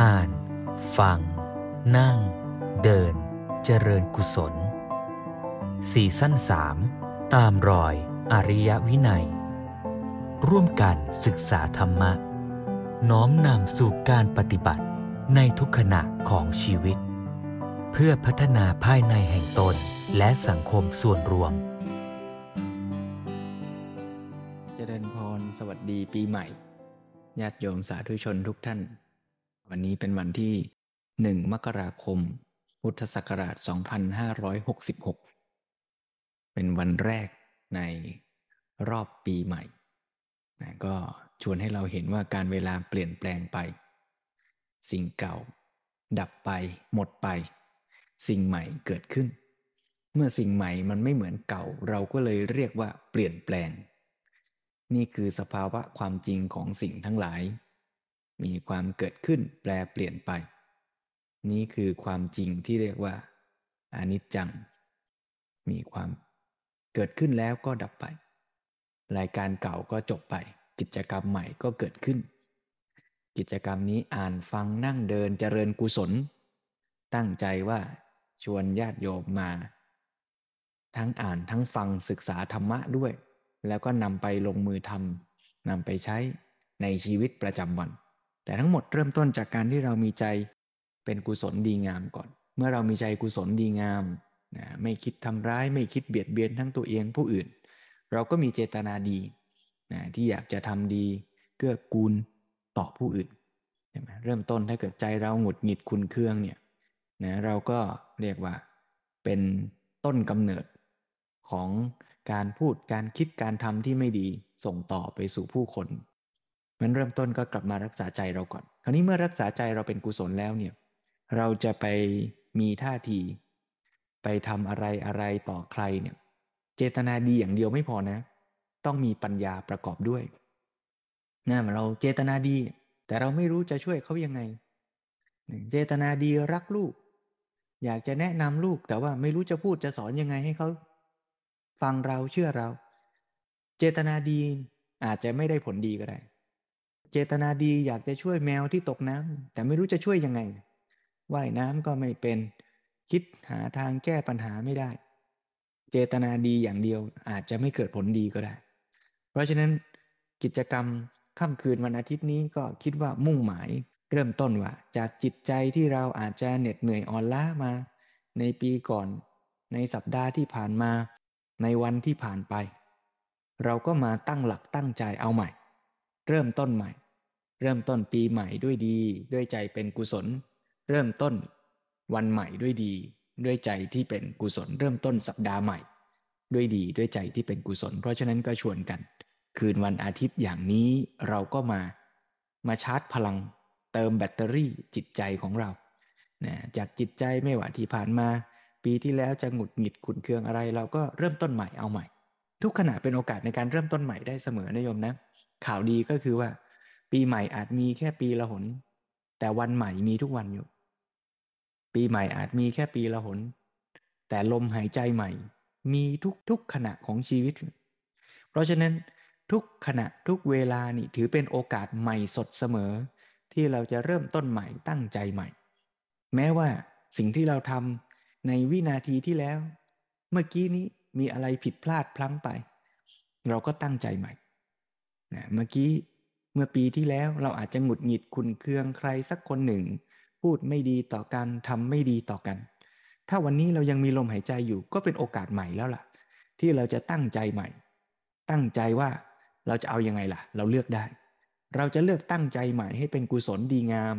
อ่าน ฟัง นั่ง เดิน เจริญกุศลสี่สั้นสามตามรอยอริยวินัย ร่วมกันศึกษาธรรมะ น้อมนำสู่การปฏิบัติในทุกขณะของชีวิต เพื่อพัฒนาภายในแห่งตนและสังคมส่วนรวม เจริญพร สวัสดีปีใหม่ญาติโยมสาธุชนทุกท่าน วันนี้เป็นวันที่หนึ่งมกราคม พุทธศักราช 2566 เป็นวันแรกในรอบปีใหม่นะก็ชวนให้เราเห็นว่าการเวลาเปลี่ยนแปลงไป สิ่งเก่า ดับไปหมดไป สิ่งใหม่เกิดขึ้น เมื่อสิ่งใหม่มันไม่เหมือนเก่า เราก็เลยเรียกว่าเปลี่ยนแปลง นี่คือสภาวะความจริงของสิ่งทั้งหลาย มีความเกิดขึ้นแปลเปลี่ยนไป นี่คือความจริงที่เรียกว่าอนิจจัง มีความเกิดขึ้นแล้วก็ดับไป รายการเก่าก็จบไป กิจกรรมใหม่ก็เกิดขึ้น กิจกรรมนี้อ่านฟังนั่งเดินเจริญกุศล ตั้งใจว่าชวนญาติโยมมา ทั้งอ่านทั้งฟังศึกษาธรรมะด้วย แล้วก็นำไปลงมือทำนำไปใช้ในชีวิตประจำวัน แต่ทั้งหมดเริ่มต้นจากการที่เรามีใจเป็นกุศลดีงามก่อน เมื่อเรามีใจกุศลดีงามนะไม่คิดทำร้ายไม่คิดเบียดเบียนทั้งตัวเองผู้อื่น เราก็มีเจตนาดีนะที่อยากจะทำดีเกื้อกูลต่อผู้อื่นใช่ไหมเริ่มต้นถ้าเกิดใจเราหงุดหงิดคุณเครื่องเนี่ยนะเราก็เรียกว่าเป็นต้นกำเนิดของการพูดการคิดการทำที่ไม่ดีส่งต่อไปสู่ผู้คน มันเริ่มต้นก็กลับมารักษาใจเราก่อน คราวนี้เมื่อรักษาใจเราเป็นกุศลแล้วเนี่ย เราจะไปมีท่าที ไปทำอะไรอะไรต่อใครเนี่ย เจตนาดีอย่างเดียวไม่พอนะ ต้องมีปัญญาประกอบด้วยนะเราเจตนาดี แต่เราไม่รู้จะช่วยเขายังไง เจตนาดีรักลูก อยากจะแนะนำลูกแต่ว่าไม่รู้จะพูดจะสอนยังไงให้เขาฟังเราเชื่อเรา เจตนาดีอาจจะไม่ได้ผลดีก็ได้ เจตนาดีอยากจะช่วยแมวที่ตกน้ำแต่ไม่รู้จะช่วยยังไงว่ายน้ำก็ไม่เป็นคิดหาทางแก้ปัญหาไม่ได้ เจตนาดีอย่างเดียวอาจจะไม่เกิดผลดีก็ได้ เพราะฉะนั้นกิจกรรมค่ำคืนวันอาทิตย์นี้ก็คิดว่ามุ่งหมาย เริ่มต้นว่า จากจิตใจที่เราอาจจะเหน็ดเหนื่อยอ่อนล้ามา ในปีก่อน ในสัปดาห์ที่ผ่านมา ในวันที่ผ่านไป เราก็มาตั้งหลักตั้งใจเอาใหม่ เริ่มต้นใหม่ เริ่มต้นปีใหม่ด้วยดี ด้วยใจเป็นกุศล เริ่มต้นวันใหม่ด้วยดี ด้วยใจที่เป็นกุศล เริ่มต้นสัปดาห์ใหม่ ด้วยดีด้วยใจที่เป็นกุศล เพราะฉะนั้นก็ชวนกัน คืนวันอาทิตย์อย่างนี้เราก็มามาชาร์จพลัง เติมแบตเตอรี่จิตใจของเรานะจากจิตใจไม่ว่าที่ผ่านมา ปีที่แล้วจะหงุดหงิดขุนเคืองอะไร เราก็เริ่มต้นใหม่เอาใหม่ ทุกขณะเป็นโอกาสในการเริ่มต้นใหม่ได้เสมอนะโยมนะ ข่าวดีก็คือว่า ปีใหม่อาจมีแค่ปีละหน แต่วันใหม่มีทุกวันอยู่ ปีใหม่อาจมีแค่ปีละหน แต่ลมหายใจใหม่ มีทุกๆขณะของชีวิต เพราะฉะนั้นทุกขณะทุกเวลานี่ถือเป็นโอกาสใหม่สดเสมอ ที่เราจะเริ่มต้นใหม่ตั้งใจใหม่ แม้ว่าสิ่งที่เราทำในวินาทีที่แล้ว เมื่อกี้นี้มีอะไรผิดพลาดพลั้งไป เราก็ตั้งใจใหม่ นะเมื่อกี้เมื่อปีที่แล้วเราอาจจะหงุดหงิดคุณเคืองใครสักคนหนึ่ง พูดไม่ดีต่อกันทำไม่ดีต่อกัน ถ้าวันนี้เรายังมีลมหายใจอยู่ก็เป็นโอกาสใหม่แล้วล่ะ ที่เราจะตั้งใจใหม่ ตั้งใจว่าเราจะเอายังไงล่ะ เราเลือกได้ เราจะเลือกตั้งใจใหม่ให้เป็นกุศลดีงาม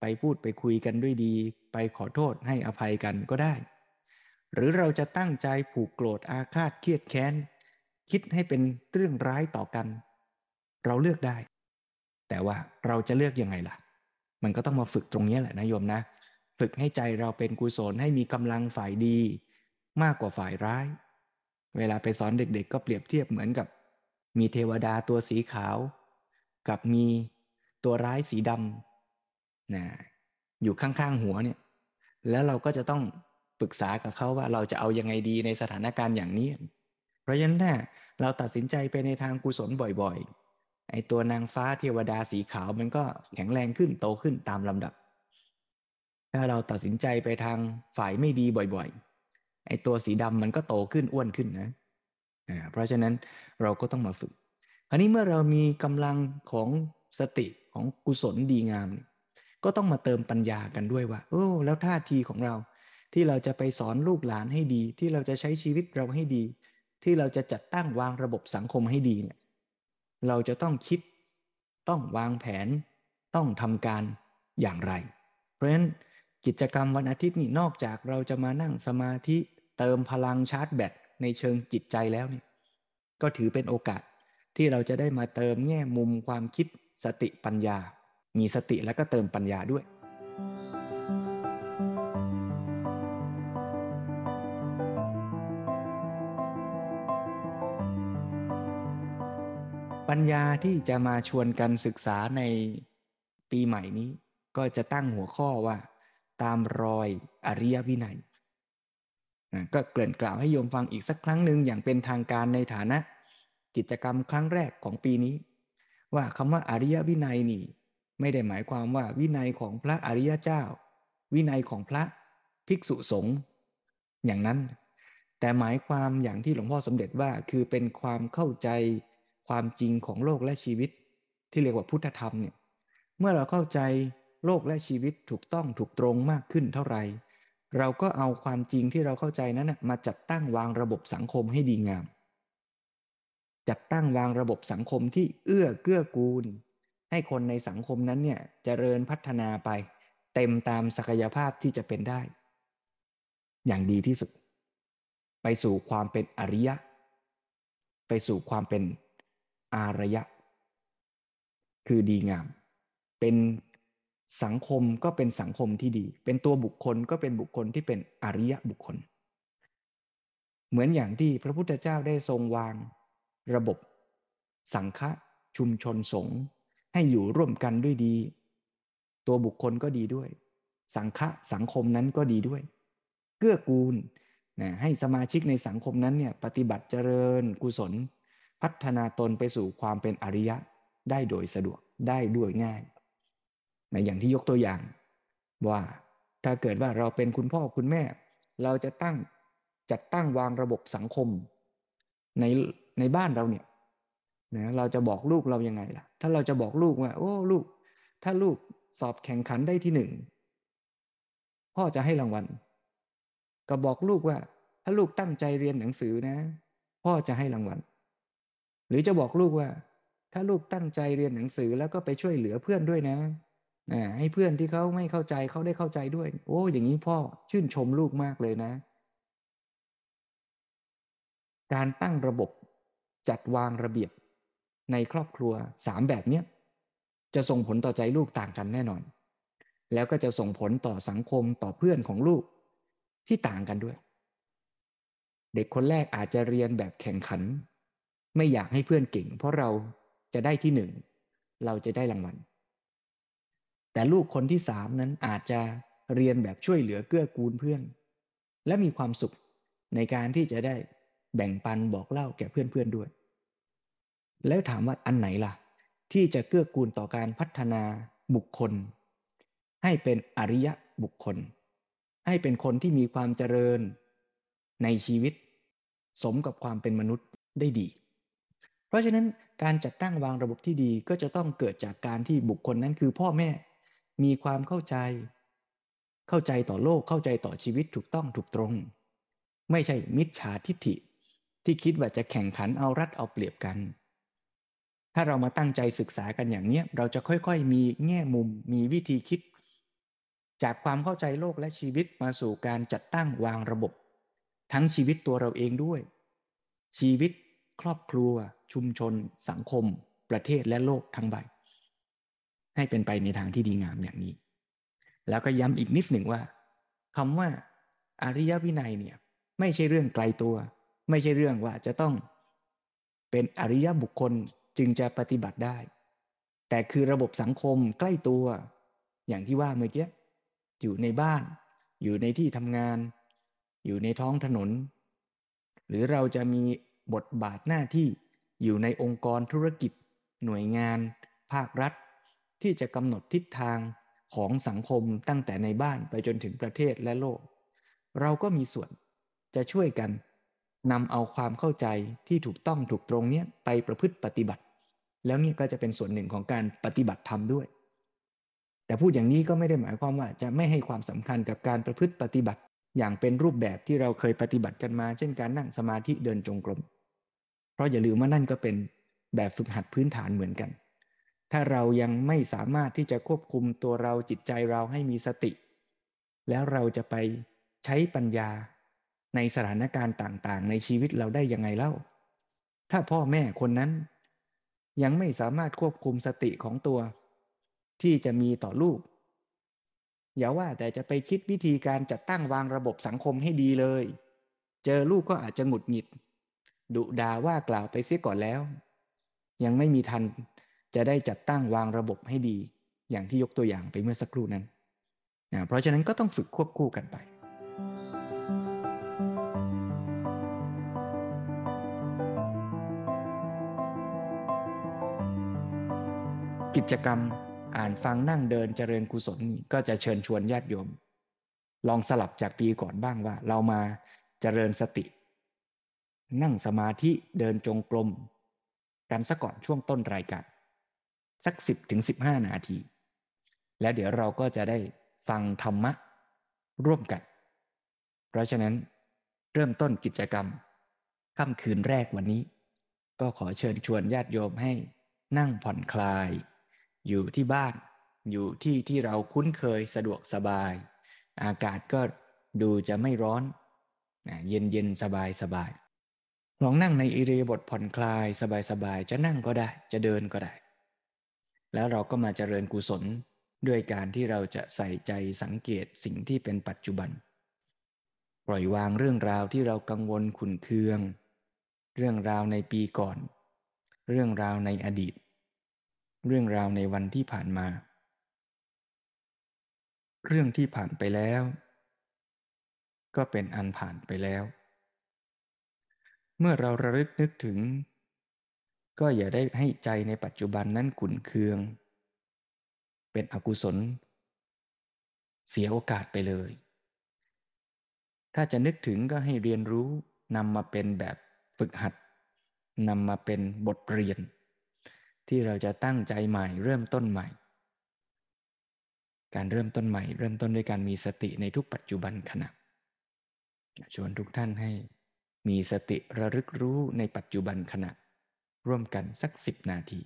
ไปพูดไปคุยกันด้วยดี ไปขอโทษให้อภัยกันก็ได้ หรือเราจะตั้งใจผูกโกรธอาฆาตเครียดแค้น คิดให้เป็นเรื่องร้ายต่อกัน เราเลือกได้ แต่ว่าเราจะเลือกยังไงล่ะ มันก็ต้องมาฝึกตรงนี้แหละนะโยมนะ ฝึกให้ใจเราเป็นกุศลให้มีกำลังฝ่ายดี มากกว่าฝ่ายร้าย เวลาไปสอนเด็กๆ ก็เปรียบเทียบเหมือนกับ มีเทวดาตัวสีขาว กับมีตัวร้ายสีดำนะอยู่ข้างๆหัวเนี่ย แล้วเราก็จะต้องปรึกษากับเขาว่าเราจะเอายังไงดีในสถานการณ์อย่างนี้ เพราะฉะนั้นเราตัดสินใจไปในทางกุศลบ่อยๆ ไอตัวนางฟ้าเทวดาสีขาวมันก็แข็งแรงขึ้นโตขึ้นตามลำดับ ถ้าเราตัดสินใจไปทางฝ่ายไม่ดีบ่อยๆ ไอตัวสีดำมันก็โตขึ้นอ้วนขึ้นนะเพราะฉะนั้นเราก็ต้องมาฝึกคราวนี้เมื่อเรามีกำลังของสติของกุศลดีงาม ก็ต้องมาเติมปัญญากันด้วยว่าโอ้แล้วท่าทีของเราที่เราจะไปสอนลูกหลานให้ดี ที่เราจะใช้ชีวิตเราให้ดี ที่เราจะจัดตั้งวางระบบสังคมให้ดีเนี่ยเราจะต้องคิดต้องวางแผน ต้องทำการอย่างไร เพราะฉะนั้นกิจกรรมวันอาทิตย์นี่นอกจากเราจะมานั่งสมาธิเติมพลังชาร์จแบตในเชิงจิตใจแล้วเนี่ยก็ถือเป็นโอกาสที่เราจะได้มาเติมแง่มุมความคิดสติปัญญา มีสติแล้วก็เติมปัญญาด้วย ปัญญาที่จะมาชวนกันศึกษาในปีใหม่นี้ ก็จะตั้งหัวข้อว่า ตามรอยอริยวินัยก็เกริ่นกล่าวให้โยมฟังอีกสักครั้งหนึ่งอย่างเป็นทางการในฐานะ กิจกรรมครั้งแรกของปีนี้ ว่าคำว่าอริยวินัยนี่ ไม่ได้หมายความว่าวินัยของพระอริยเจ้า วินัยของพระภิกษุสงฆ์อย่างนั้น แต่หมายความอย่างที่หลวงพ่อสมเด็จว่าคือเป็นความเข้าใจ ความจริงของโลกและชีวิต ที่เรียกว่าพุทธธรรมเนี่ยเมื่อเราเข้าใจโลกและชีวิตถูกต้องถูกตรงมากขึ้นเท่าไหร่เราก็เอาความจริงที่เราเข้าใจนั้นมาจัดตั้งวางระบบสังคมให้ดีงาม จัดตั้งวางระบบสังคมที่เอื้อเกื้อกูล ให้คนในสังคมนั้นเนี่ยจเจริญพัฒนาไป เต็มตามศักยภาพที่จะเป็นได้ อย่างดีที่สุด ไปสู่ความเป็นอริยะ ไปสู่ความเป็น อารยะ คือดีงาม เป็นสังคมก็เป็นสังคมที่ดี เป็นตัวบุคคลก็เป็นบุคคลที่เป็นอริยะบุคคล เหมือนอย่างที่พระพุทธเจ้าได้ทรงวาง ระบบ สังฆะชุมชนสงฆ์ให้อยู่ร่วมกันด้วยดี ตัวบุคคลก็ดีด้วย สังฆะสังคมนั้นก็ดีด้วย เกื้อกูลนะให้สมาชิกในสังคมนั้นเนี่ยปฏิบัติเจริญกุศล พัฒนาตนไปสู่ความเป็นอริยะได้โดยสะดวกได้ด้วยง่ายในอย่างที่ยกตัวอย่าง ว่าถ้าเกิดว่าเราเป็นคุณพ่อคุณแม่ เราจะตั้งจัดตั้งวางระบบสังคม ในในบ้านเราเนี่ยนะเราจะบอกลูกเรายังไงล่ะ ถ้าเราจะบอกลูกว่า โอ้ลูก ถ้าลูกสอบแข่งขันได้ที่หนึ่งพ่อจะให้รางวัล ก็บอกลูกว่า ถ้าลูกตั้งใจเรียนหนังสือนะ พ่อจะให้รางวัล รือจะบอกลูกว่า ถ้าลูกตั้งใจเรียนหนังสือแล้วก็ไปช่วยเหลือเพื่อนด้วยนะให้เพื่อนที่เขาไม่เข้าใจเขาได้เข้าใจด้วย โอ้ อย่างนี้พ่อชื่นชมลูกมากเลยนะ การตั้งระบบจัดวางระเบียบในครอบครัวสามแบบเนี้ยจะส่งผลต่อใจลูกต่างกันแน่นอน แล้วก็จะส่งผลต่อสังคมต่อเพื่อนของลูกที่ต่างกันด้วย เด็กคนแรกอาจจะเรียนแบบแข่งขัน ไม่อยากให้เพื่อนเก่ง เพราะเราจะได้ที่หนึ่งเราจะได้รางวัล แต่ลูกคนที่สามนั้นอาจจะเรียนแบบช่วยเหลือเกื้อกูลเพื่อน และมีความสุขในการที่จะได้แบ่งปันบอกเล่าแก่เพื่อนๆด้วย แล้วถามว่าอันไหนล่ะ ที่จะเกื้อกูลต่อการพัฒนาบุคคล ให้เป็นอริยะบุคคล ให้เป็นคนที่มีความเจริญในชีวิต สมกับความเป็นมนุษย์ได้ดี เพราะฉะนั้นการจัดตั้งวางระบบที่ดีก็จะต้องเกิดจากการที่บุคคลนั้นคือพ่อแม่มีความเข้าใจ เข้าใจต่อโลกเข้าใจต่อชีวิตถูกต้องถูกตรง ไม่ใช่มิจฉาทิฐิ ที่คิดว่าจะแข่งขันเอารัดเอาเปรียบกัน ถ้าเรามาตั้งใจศึกษากันอย่างนี้เราจะค่อยๆ มีแง่มุมมีวิธีคิด จากความเข้าใจโลกและชีวิตมาสู่การจัดตั้งวางระบบ ทั้งชีวิตตัวเราเองด้วย ชีวิต ครอบครัว ชุมชน สังคม ประเทศและโลกทั้งใบ ให้เป็นไปในทางที่ดีงามอย่างนี้ แล้วก็ย้ำอีกนิดหนึ่งว่าคำว่าอริยวินัยเนี่ยไม่ใช่เรื่องไกลตัว ไม่ใช่เรื่องว่าจะต้องเป็นอริยบุคคลจึงจะปฏิบัติได้ แต่คือระบบสังคมใกล้ตัว อย่างที่ว่าเมื่อกี้อยู่ในบ้าน อยู่ในที่ทำงาน อยู่ในท้องถนน หรือเราจะมี บทบาทหน้าที่อยู่ในองค์กรธุรกิจ หน่วยงาน ภาครัฐ ที่จะกำหนดทิศทางของสังคมตั้งแต่ในบ้านไปจนถึงประเทศและโลก เราก็มีส่วนจะช่วยกันนำเอาความเข้าใจที่ถูกต้องถูกตรงเนี้ยไปประพฤติปฏิบัติ แล้วนี่ก็จะเป็นส่วนหนึ่งของการปฏิบัติธรรมด้วย แต่พูดอย่างนี้ก็ไม่ได้หมายความว่าจะไม่ให้ความสำคัญกับการประพฤติปฏิบัติ อย่างเป็นรูปแบบที่เราเคยปฏิบัติกันมา เช่นการนั่งสมาธิเดินจงกรม เพราะอย่าลืมว่านั่นก็เป็นแบบฝึกหัดพื้นฐานเหมือนกัน ถ้าเรายังไม่สามารถที่จะควบคุมตัวเราจิตใจเราให้มีสติ แล้วเราจะไปใช้ปัญญาในสถานการณ์ต่างๆ ในชีวิตเราได้ยังไงเล่า ถ้าพ่อแม่คนนั้น ยังไม่สามารถควบคุมสติของตัว ที่จะมีต่อลูก อย่าว่าแต่จะไปคิดวิธีการจัดตั้งวางระบบสังคมให้ดีเลย เจอลูกก็อาจจะหงุดหงิด ดุดาว่ากล่าวไปเสียก่อนแล้ว ยังไม่มีทันจะได้จัดตั้งวางระบบให้ดี อย่างที่ยกตัวอย่างไปเมื่อสักครู่นั้นนะเพราะฉะนั้นก็ต้องฝึกควบคู่กันไป กิจกรรม อ่านฟังนั่งเดินเจริญกุศลก็จะเชิญชวนญาติโยม ลองสลับจากปีก่อนบ้างว่า เรามาเจริญสติ นั่งสมาธิเดินจงกรมกันสักก่อนช่วงต้นรายการสักสิบถึงสิบห้านาที แล้วเดี๋ยวเราก็จะได้ฟังธรรมะร่วมกัน เพราะฉะนั้นเริ่มต้นกิจกรรมค่ำคืนแรกวันนี้ ก็ขอเชิญชวนญาติโยมให้นั่งผ่อนคลาย อยู่ที่บ้าน อยู่ที่ที่เราคุ้นเคยสะดวกสบาย อากาศก็ดูจะไม่ร้อนเย็นเย็นสบายสบายลองนั่งในอิริยาบถผ่อนคลายสบายสบายจะนั่งก็ได้ จะเดินก็ได้ แล้วเราก็มาเจริญกุศลด้วยการที่เราจะใส่ใจสังเกตสิ่งที่เป็นปัจจุบัน ปล่อยวางเรื่องราวที่เรากังวลขุนเคือง เรื่องราวในปีก่อน เรื่องราวในอดีต เรื่องราวในวันที่ผ่านมา เรื่องที่ผ่านไปแล้ว ก็เป็นอันผ่านไปแล้ว เมื่อเราระลึกนึกถึง ก็อย่าได้ให้ใจในปัจจุบันนั้นขุนเคือง เป็นอกุศล เสียโอกาสไปเลย ถ้าจะนึกถึงก็ให้เรียนรู้นำมาเป็นแบบฝึกหัดนำมาเป็นบทเรียน ที่เราจะตั้งใจใหม่ เริ่มต้นใหม่ การเริ่มต้นใหม่ เริ่มต้นด้วยการมีสติในทุกปัจจุบันขณะชวนทุกท่านให้มีสติระลึกรู้ในปัจจุบันขณะ ร่วมกันสักสิบนาที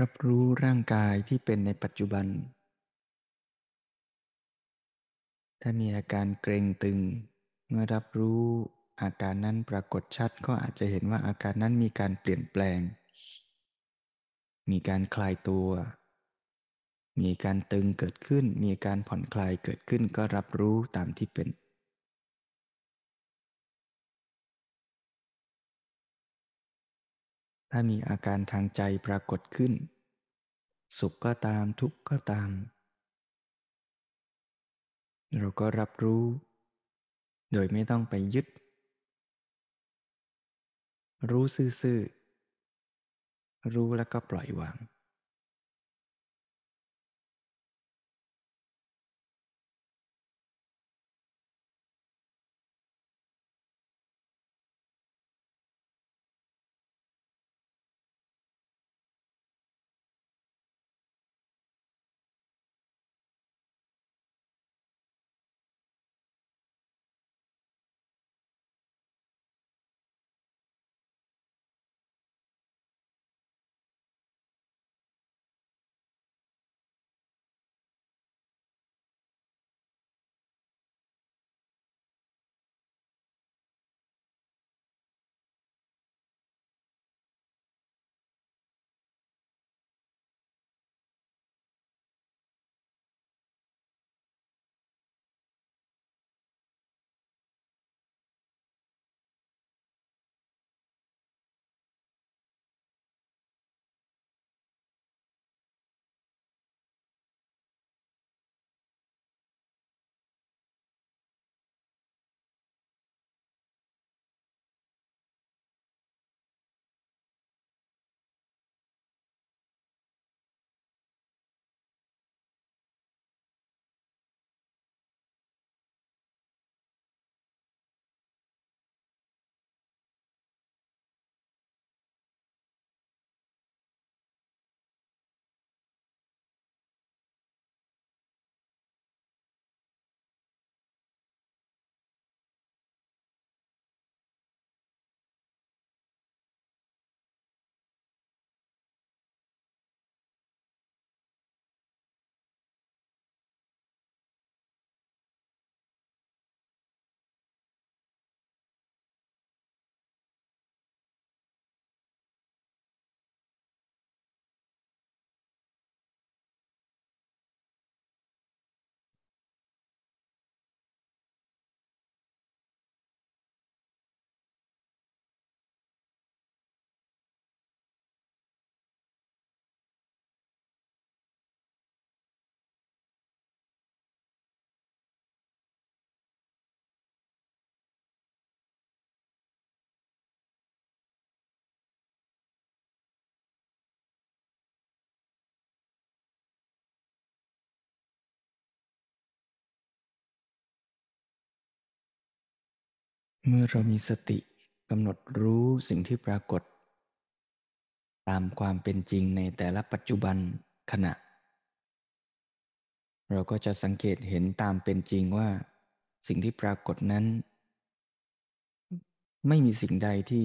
รับรู้ร่างกายที่เป็นในปัจจุบัน ถ้ามีอาการเกร็งตึง เมื่อรับรู้อาการนั้นปรากฏชัดก็อาจจะเห็นว่าอาการนั้นมีการเปลี่ยนแปลง มีการคลายตัว มีการตึงเกิดขึ้น มีการผ่อนคลายเกิดขึ้นก็รับรู้ตามที่เป็น ถ้ามีอาการทางใจปรากฏขึ้น สุขก็ตามทุกข์ก็ตาม เราก็รับรู้ โดยไม่ต้องไปยึด รู้ซื่อๆรู้แล้วก็ปล่อยวาง เมื่อเรามีสติกำหนดรู้สิ่งที่ปรากฏ ตามความเป็นจริงในแต่ละปัจจุบันขณะ เราก็จะสังเกตเห็นตามเป็นจริงว่า สิ่งที่ปรากฏนั้น ไม่มีสิ่งใดที่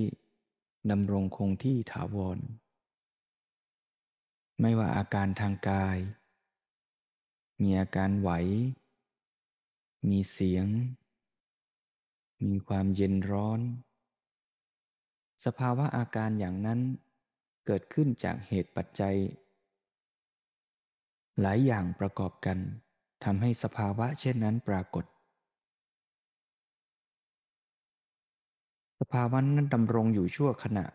ดำรงคงที่ถาวร ไม่ว่าอาการทางกาย มีอาการไหว มีเสียง มีความเย็นร้อน สภาวะอาการอย่างนั้นเกิดขึ้นจากเหตุปัจจัย หลายอย่างประกอบกันทำให้สภาวะเช่นนั้นปรากฏ สภาวะนั้นดำรงอยู่ชั่วขณะ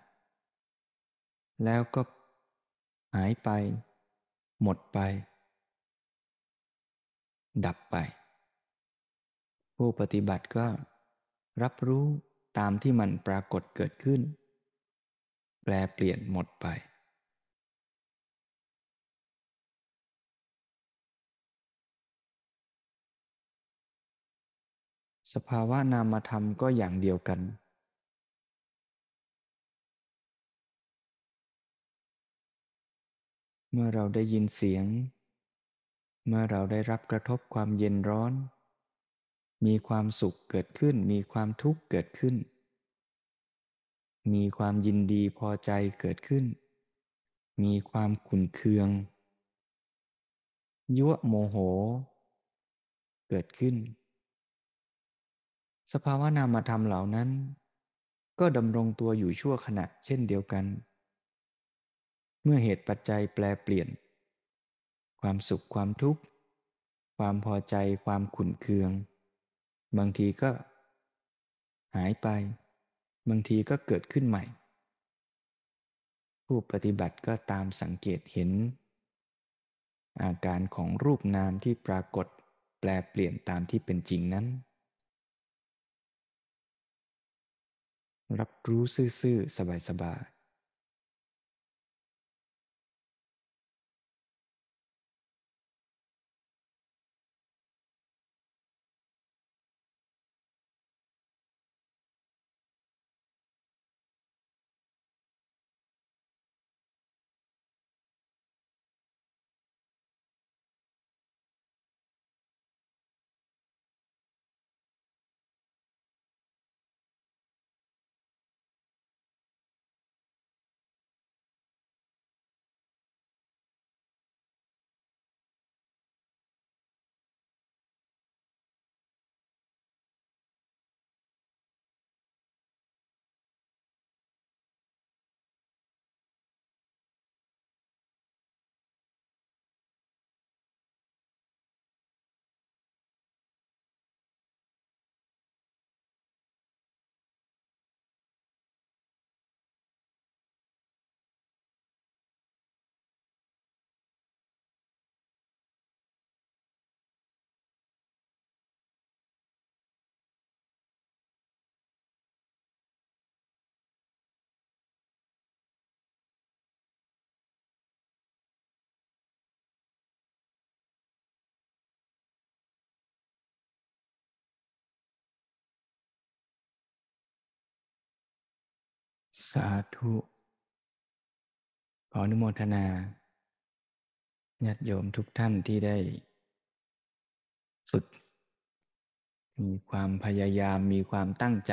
แล้วก็หายไป หมดไป ดับไป ผู้ปฏิบัติก็ รับรู้ตามที่มันปรากฏเกิดขึ้น แปลเปลี่ยนหมดไป สภาวะนามธรรมก็อย่างเดียวกัน เมื่อเราได้ยินเสียง เมื่อเราได้รับกระทบความเย็นร้อน มีความสุขเกิดขึ้น มีความทุกข์เกิดขึ้น มีความยินดีพอใจเกิดขึ้น มีความขุนเคือง ยั่วโมโห เกิดขึ้น สภาวะนามธรรมเหล่านั้น ก็ดำรงตัวอยู่ชั่วขณะเช่นเดียวกัน เมื่อเหตุปัจจัยแปลเปลี่ยน ความสุขความทุกข์ความพอใจความขุ่นเคือง บางทีก็หายไป บางทีก็เกิดขึ้นใหม่ ผู้ปฏิบัติก็ตามสังเกตเห็น อาการของรูปนามที่ปรากฏแปลเปลี่ยนตามที่เป็นจริงนั้น รับรู้ซื่อๆ สบายๆ สาธุ ขออนุโมทนาญาติโยมทุกท่านที่ได้ฝึก มีความพยายามมีความตั้งใจ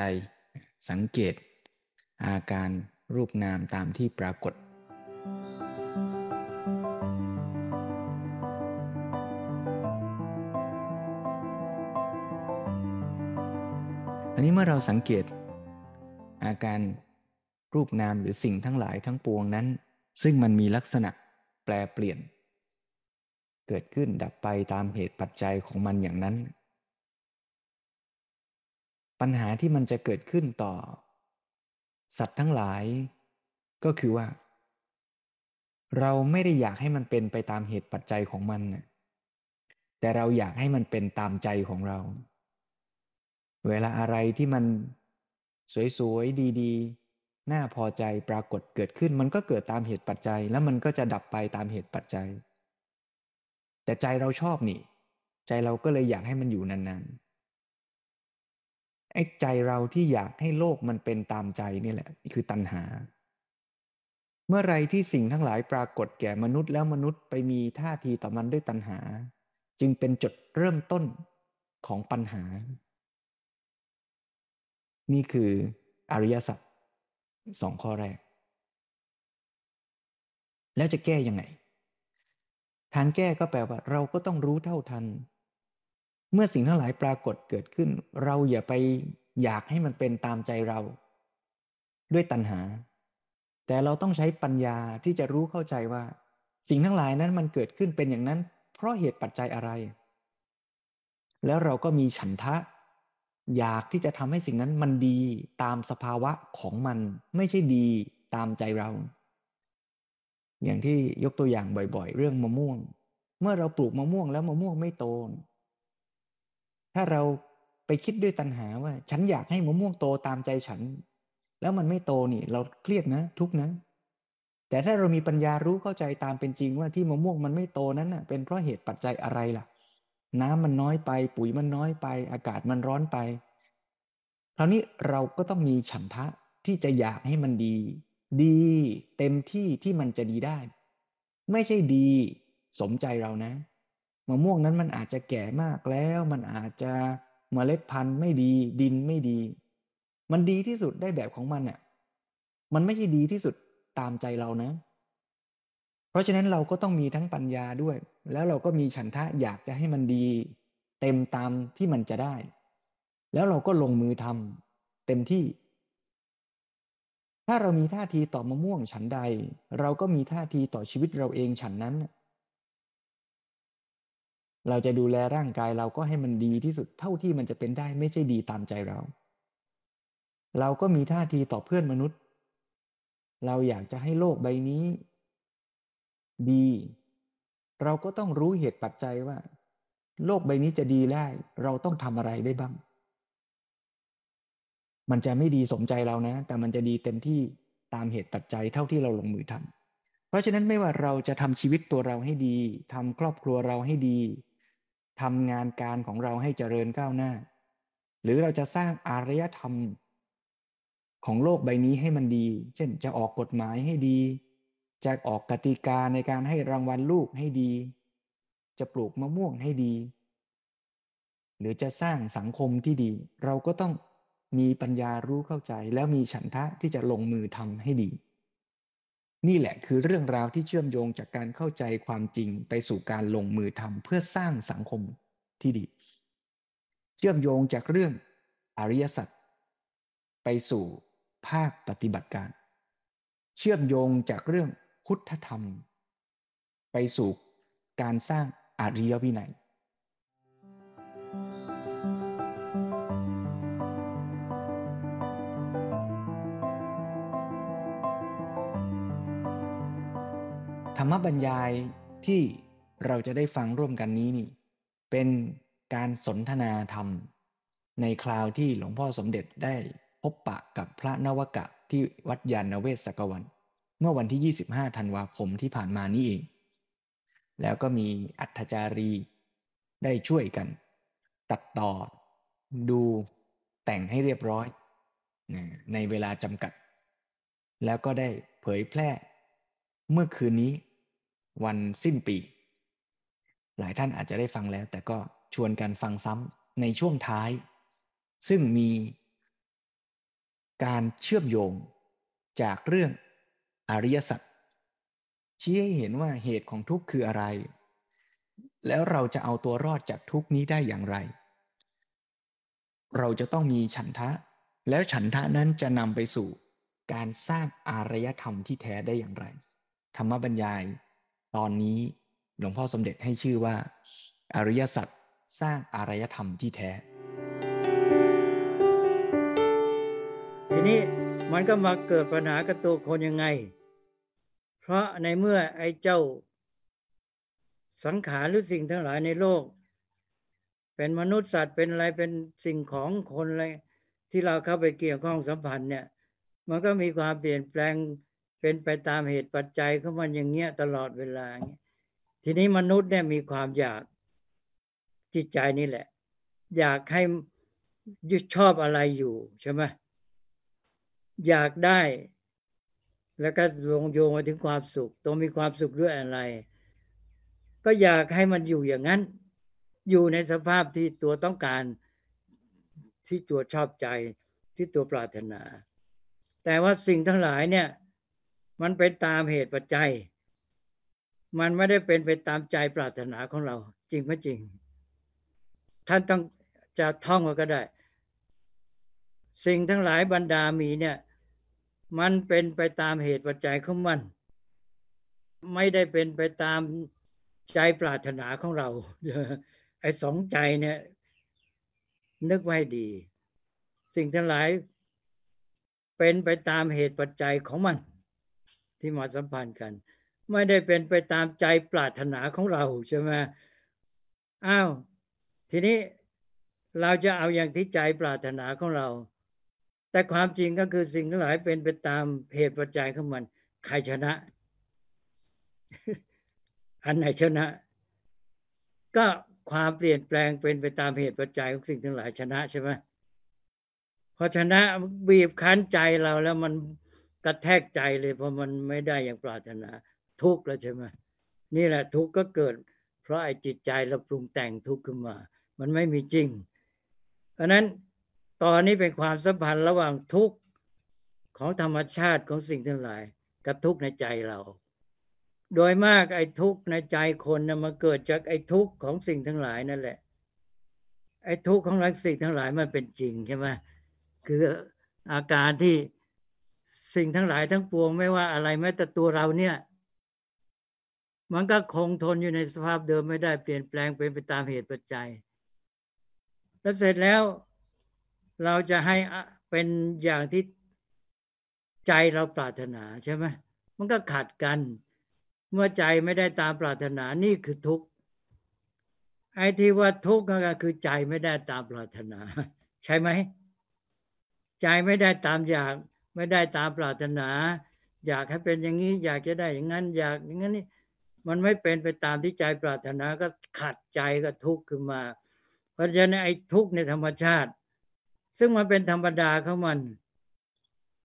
สังเกต อาการรูปนามตามที่ปรากฏ อันนี้เมื่อเราสังเกตอาการ รูปนามหรือสิ่งทั้งหลายทั้งปวงนั้น ซึ่งมันมีลักษณะแปลเปลี่ยน เกิดขึ้นดับไปตามเหตุปัจจัยของมันอย่างนั้น ปัญหาที่มันจะเกิดขึ้นต่อ สัตว์ทั้งหลาย ก็คือว่า เราไม่ได้อยากให้มันเป็นไปตามเหตุปัจจัยของมันแต่เราอยากให้มันเป็นตามใจของเรา เวลาอะไรที่มันสวยๆ ดี ๆ น่าพอใจปรากฏเกิดขึ้น มันก็เกิดตามเหตุปัจจัย แล้วมันก็จะดับไปตามเหตุปัจจัย แต่ใจเราชอบนี่ ใจเราก็เลยอยากให้มันอยู่นานๆไอ้ใจเราที่อยากให้โลกมันเป็นตามใจนี่แหละคือตัณหา เมื่อไรที่สิ่งทั้งหลายปรากฏแก่มนุษย์แล้วมนุษย์ไปมีท่าทีต่อมันด้วยตัณหา จึงเป็นจุดเริ่มต้นของปัญหา นี่คืออริยสัจ สองข้อแรก แล้วจะแก้ยังไง ทางแก้ก็แปลว่า เราก็ต้องรู้เท่าทัน เมื่อสิ่งทั้งหลายปรากฏเกิดขึ้น เราอย่าไปอยากให้มันเป็นตามใจเรา ด้วยตัณหา แต่เราต้องใช้ปัญญาที่จะรู้เข้าใจว่า สิ่งทั้งหลายนั้นมันเกิดขึ้นเป็นอย่างนั้น เพราะเหตุปัจจัยอะไร แล้วเราก็มีฉันทะ อยากที่จะทำให้สิ่งนั้นมันดีตามสภาวะของมันไม่ใช่ดีตามใจเรา อย่างที่ยกตัวอย่างบ่อย ๆ เรื่องมะม่วง เมื่อเราปลูกมะม่วงแล้วมะม่วงไม่โต ถ้าเราไปคิดด้วยตัณหาว่า ฉันอยากให้มะม่วงโตตามใจฉัน แล้วมันไม่โตนี่ เราเครียดนะ ทุกนะ แต่ถ้าเรามีปัญญารู้เข้าใจตามเป็นจริงว่าที่มะม่วงมันไม่โตนั้นนะเป็นเพราะเหตุปัจจัยอะไรล่ะ น้ำมันน้อยไป ปุ๋ยมันน้อยไป อากาศมันร้อนไป คราวนี้เราก็ต้องมีฉันทะที่จะอยากให้มันดี ดีเต็มที่ที่มันจะดีได้ ไม่ใช่ดีสมใจเรานะมะม่วงนั้นมันอาจจะแก่มากแล้ว มันอาจจะเมล็ดพันธุ์ไม่ดี ดินไม่ดี มันดีที่สุดได้แบบของมันเนี่ยมันไม่ใช่ดีที่สุดตามใจเรานะ เพราะฉะนั้นเราก็ต้องมีทั้งปัญญาด้วย แล้วเราก็มีฉันทะอยากจะให้มันดี เต็มตามที่มันจะได้ แล้วเราก็ลงมือทำเต็มที่ ถ้าเรามีท่าทีต่อมะม่วงฉันใด เราก็มีท่าทีต่อชีวิตเราเองฉันนั้น เราจะดูแลร่างกายเราก็ให้มันดีที่สุดเท่าที่มันจะเป็นได้ไม่ใช่ดีตามใจเรา เราก็มีท่าทีต่อเพื่อนมนุษย์ เราอยากจะให้โลกใบนี้ ดี เราก็ต้องรู้เหตุปัจจัยว่า โลกใบนี้จะดีได้ เราต้องทำอะไรได้บ้าง มันจะไม่ดีสมใจเรานะ แต่มันจะดีเต็มที่ตามเหตุปัจจัยเท่าที่เราลงมือทำเพราะฉะนั้นไม่ว่าเราจะทำชีวิตตัวเราให้ดีทำครอบครัวเราให้ดีทำงานการของเราให้เจริญก้าวหน้า หรือเราจะสร้างอารยธรรมของโลกใบนี้ให้มันดี เช่น จะออกกฎหมายให้ดี จะออกกติกาในการให้รางวัลลูกให้ดี จะปลูกมะม่วงให้ดี หรือจะสร้างสังคมที่ดี เราก็ต้องมีปัญญารู้เข้าใจ แล้วมีฉันทะที่จะลงมือทำให้ดี นี่แหละคือเรื่องราวที่เชื่อมโยงจากการเข้าใจความจริงไปสู่การลงมือทำเพื่อสร้างสังคมที่ดี เชื่อมโยงจากเรื่องอริยสัจไปสู่ภาคปฏิบัติการ เชื่อมโยงจากเรื่อง พุทธธรรม ไปสู่การสร้างอริยวินัยธรรมบรรยายที่เราจะได้ฟังร่วมกันนี้นี่ เป็นการสนทนาธรรม ในคราวที่หลวงพ่อสมเด็จได้พบปะกับพระนวกะที่วัดยานเวศกวัน เมื่อวันที่ 25 ธันวาคมที่ผ่านมานี่เอง แล้วก็มีอัธจารีได้ช่วยกัน ตัดต่อดูแต่งให้เรียบร้อยในเวลาจำกัด แล้วก็ได้เผยแพร่ เมื่อคืนนี้วันสิ้นปี หลายท่านอาจจะได้ฟังแล้ว แต่ก็ชวนกันฟังซ้ำในช่วงท้าย ซึ่งมีการเชื่อมโยงจากเรื่อง อริยสัจชี้ให้เห็นว่าเหตุของทุกข์คืออะไร แล้วเราจะเอาตัวรอดจากทุกข์นี้ได้อย่างไร เราจะต้องมีฉันทะ แล้วฉันทะนั้นจะนำไปสู่การสร้างอารยธรรมที่แท้ได้อย่างไร ธรรมบรรยาย ตอนนี้หลวงพ่อสมเด็จให้ชื่อว่า อริยสัจสร้างอารยธรรมที่แท้ ทีนี้ มันก็มาเกิดปัญหากับตัวคนยังไง เพราะในเมื่อไอ้เจ้า สังขารหรือสิ่งทั้งหลายในโลก เป็นมนุษย์สัตว์เป็นอะไรเป็นสิ่งของคนอะไรที่เราเข้าไปเกี่ยวข้องสัมพันธ์เนี่ย มันก็มีความเปลี่ยนแปลงเป็นไปตามเหตุปัจจัยของมันอย่างเงี้ยตลอดเวลาทีนี้มนุษย์เนี่ยมีความอยากจิตใจนี่แหละ อยากให้ยึดชอบอะไรอยู่ใช่ไหม อยากได้ แล้วก็ลงโยงมาถึงความสุขต้องมีความสุขด้วยอะไร ก็อยากให้มันอยู่อย่างนั้น อยู่ในสภาพที่ตัวต้องการที่ตัวชอบใจที่ตัวปรารถนา แต่ว่าสิ่งทั้งหลายเนี่ย มันเป็นตามเหตุปัจจัย มันไม่ได้เป็นไปตามใจปรารถนาของเรา จริงไหมจริง ท่านต้องจะท่องก็ได้ สิ่งทั้งหลายบรรดามีเนี่ย มันเป็นไปตามเหตุปัจจัยของมัน ไม่ได้เป็นไปตามใจปรารถนาของเราไอ้สองใจเนี่ย นึกไว้ดี สิ่งทั้งหลาย เป็นไปตามเหตุปัจจัยของมัน ที่มาสัมพันธ์กัน ไม่ได้เป็นไปตามใจปรารถนาของเราใช่ไหมอ้าวทีนี้เราจะเอาอย่างที่ใจปรารถนาของเรา แต่ความจริงก็คือสิ่งทั้งหลายเป็นไปตามเหตุปัจจัยของมัน ใครชนะ อันไหนชนะ ก็ความเปลี่ยนแปลงเป็นไปตามเหตุปัจจัยของสิ่งทั้งหลายชนะใช่ไหมพอชนะบีบคั้นใจเราแล้วมันกระแทกใจเลยเพราะมันไม่ได้อย่างปรารถนา ทุกข์แล้วใช่ไหมนี่แหละ ทุกข์ก็เกิด เพราะไอ้จิตใจเราปรุงแต่งทุกข์ขึ้นมา มันไม่มีจริง เพราะนั้น ตอนนี้เป็นความสัมพันธ์ระหว่างทุกข์ของธรรมชาติของสิ่งทั้งหลาย กับทุกข์ในใจเรา โดยมากไอ้ทุกข์ในใจคนนะมาเกิดจากไอ้ทุกข์ของสิ่งทั้งหลายนั่นแหละ ไอ้ทุกข์ของสิ่งทั้งหลายมันเป็นจริงใช่ไหมคืออาการที่สิ่งทั้งหลายทั้งปวงไม่ว่าอะไรแม้แต่ตัวเราเนี่ย มันก็คงทนอยู่ในสภาพเดิมไม่ได้เปลี่ยนแปลงเป็นไปตามเหตุปัจจัย แล้วเสร็จแล้ว เราจะให้เป็นอย่างที่ใจเราปรารถนาใช่ไหมมันก็ขัดกัน เมื่อใจไม่ได้ตามปรารถนานี่คือทุกข์ไอ้ที่ว่าทุกข์ก็คือใจไม่ได้ตามปรารถนา ใช่ไหมใจไม่ได้ตามอยากไม่ได้ตามปรารถนา อยากให้เป็นอย่างนี้ อยากจะได้อย่างนั้น อยากอย่างนั้นนี่มันไม่เป็นไปตามที่ใจปรารถนาก็ขัดใจก็ทุกข์ขึ้นมา เพราะฉะนั้นไอ้ทุกข์ในธรรมชาติ ซึ่งมันเป็นธรรมดาของมัน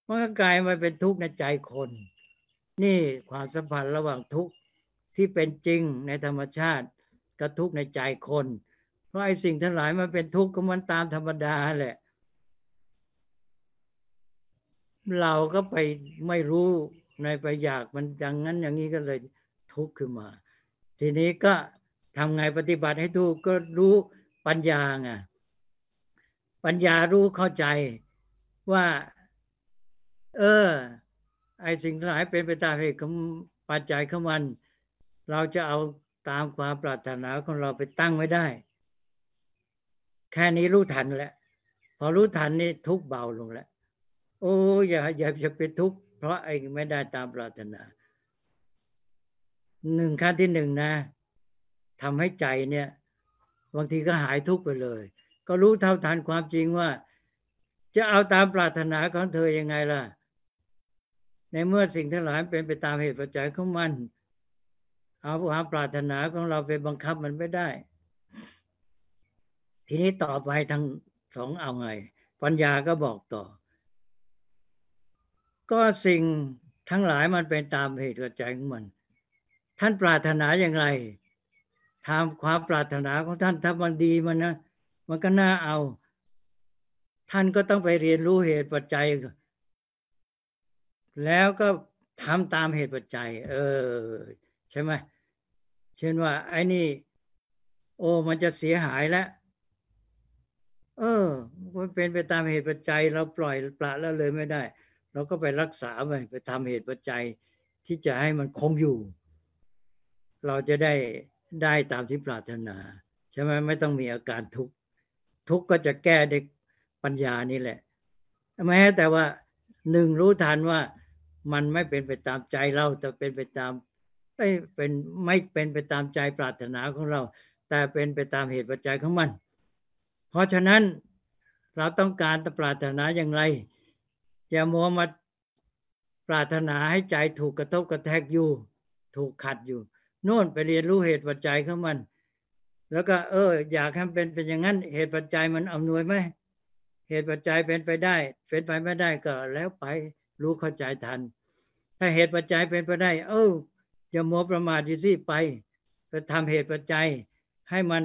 มันก็กลายมาเป็นทุกข์ในใจคน นี่ความสัมพันธ์ระหว่างทุกข์ที่เป็นจริงในธรรมชาติกับทุกข์ในใจคน เพราะไอ้สิ่งทั้งหลายมันเป็นทุกข์ก็มันตามธรรมดาแหละ เราก็ไปไม่รู้ในไปอยากมันอย่างนั้นอย่างนี้ก็เลยทุกข์ขึ้นมา ทีนี้ก็ทำไงปฏิบัติให้ถูกก็รู้ปัญญาไง ปัญญารู้เข้าใจว่า เออ ไอสิ่งทั้งหลายเป็นไปตามเหตุของปัจจัยของมัน เราจะเอาตามความปรารถนาของเราไปตั้งไว้ได้ แค่นี้รู้ทันแล้วพอรู้ทันนี่ทุกเบาลงแล้ว โอ้อย่าอย่าจะเป็นทุกข์เพราะไอ้ไม่ได้ตามปรารถนาหนึ่งขั้นที่หนึ่งนะทำให้ใจเนี่ย บางทีก็หายทุกข์ไปเลย ก็รู้เท่าทันความจริงว่า จะเอาตามปรารถนาของเธอยังไงล่ะ ในเมื่อสิ่งทั้งหลายเป็นไปตามเหตุปัจจัยของมัน เอาความปรารถนาของเราไปบังคับมันไม่ได้ ทีนี้ต่อไปทางสองเอาไง ปัญญาก็บอกต่อ ก็สิ่งทั้งหลายมันเป็นตามเหตุปัจจัยของมัน ท่านปรารถนาอย่างไรทำความปรารถนาของท่านถ้ามันดีมันนะ มันก็น่าเอา ท่านก็ต้องไปเรียนรู้เหตุปัจจัย แล้วก็ทำตามเหตุปัจจัย เออ ใช่ไหมเช่นว่า ไอ้นี่ โอ้มันจะเสียหายแล้วเออ มันเป็นไปตามเหตุปัจจัย เราปล่อยปละแล้วเลยไม่ได้ เราก็ไปรักษาไปไปทำเหตุปัจจัยที่จะให้มันคงอยู่ เราจะได้ได้ตามที่ปรารถนา ใช่ไหมไม่ต้องมีอาการทุกข์ ทุกข์ก็จะแก้ด้วยปัญญานี่แหละ แม้แต่ว่าหนึ่งรู้ทันว่ามันไม่เป็นไปตามใจเราแต่เป็นไปตามไม่เป็นไม่เป็นไปตามใจปรารถนาของเรา แต่เป็นไปตามเหตุปัจจัยของมัน เพราะฉะนั้นเราต้องการจะปรารถนาอย่างไร อย่ามัวมาปรารถนาให้ใจถูกกระทบกระแทกอยู่ ถูกขัดอยู่โน่นไปเรียนรู้เหตุปัจจัยของมัน แล้วก็ เออ อยากให้เป็นเป็นอย่างนั้น เหตุปัจจัยมันอำนวยไหมเหตุปัจจัยเป็นไปได้ เป็นไปไม่ได้ก็แล้วไปรู้เข้าใจทัน ถ้าเหตุปัจจัยเป็นไปได้ เอออย่ามัวประมาทอยู่สิไปไปทำเหตุปัจจัยให้มัน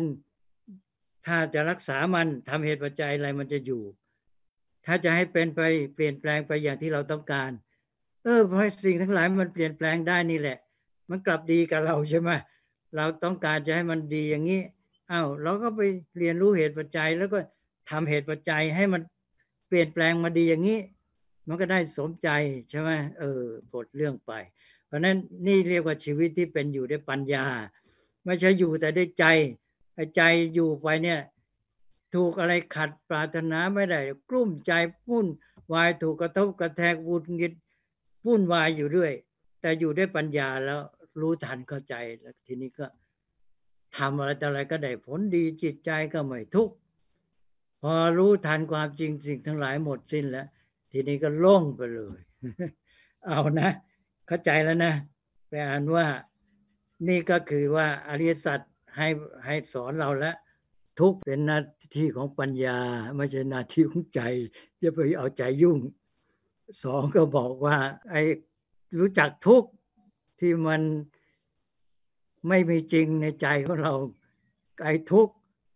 ถ้าจะรักษามันทำเหตุปัจจัยอะไรมันจะอยู่ ถ้าจะให้เป็นไปเปลี่ยนแปลงไปอย่างที่เราต้องการ เออเพราะสิ่งทั้งหลายมันเปลี่ยนแปลงได้นี่แหละ มันกลับดีกับเราใช่ไหม เราต้องการจะให้มันดีอย่างนี้อา้าวเราก็ไปเรียนรู้เหตุปัจจัย แล้วก็ทำเหตุปัจจัยให้มันเปลี่ยนแปลงมาดีอย่างนี้ มันก็ได้สมใจใช่ไหมเออปลดเรื่องไป เพราะนั้นนี่เรียกว่าชีวิตที่เป็นอยู่ด้วยปัญญา ไม่ใช่อยู่แต่ได้วยใจใจอยู่ไปเนี่ย ถูกอะไรขัดปรารถนาไม่ได้ กลุ้มใจพุ่นวายถูกกระทบกระแทกวุ่นงิดพุ่นวายอยู่เรื่อย แต่อยู่ด้วยปัญญาแล้ว รู้ทันเข้าใจแล้วทีนี้ก็ทำอะไรแต่อะไรก็ได้ผลดีจิตใจก็ไม่ทุกข์พอรู้ทันความจริงสิ่งทั้งหลายหมดสิ้นแล้ว ทีนี้ก็โล่งไปเลย เอานะ เข้าใจแล้วนะไปอ่านว่านี่ก็คือว่าอริยสัจให้ให้สอนเราแล้วทุกเป็นหน้าที่ของปัญญา ไม่ใช่หน้าที่ของใจจะไปเอาใจยุ่งสองก็บอกว่า ไอ้รู้จักทุก ที่มันไม่มีจริงในใจของเราไอ้ทุกข์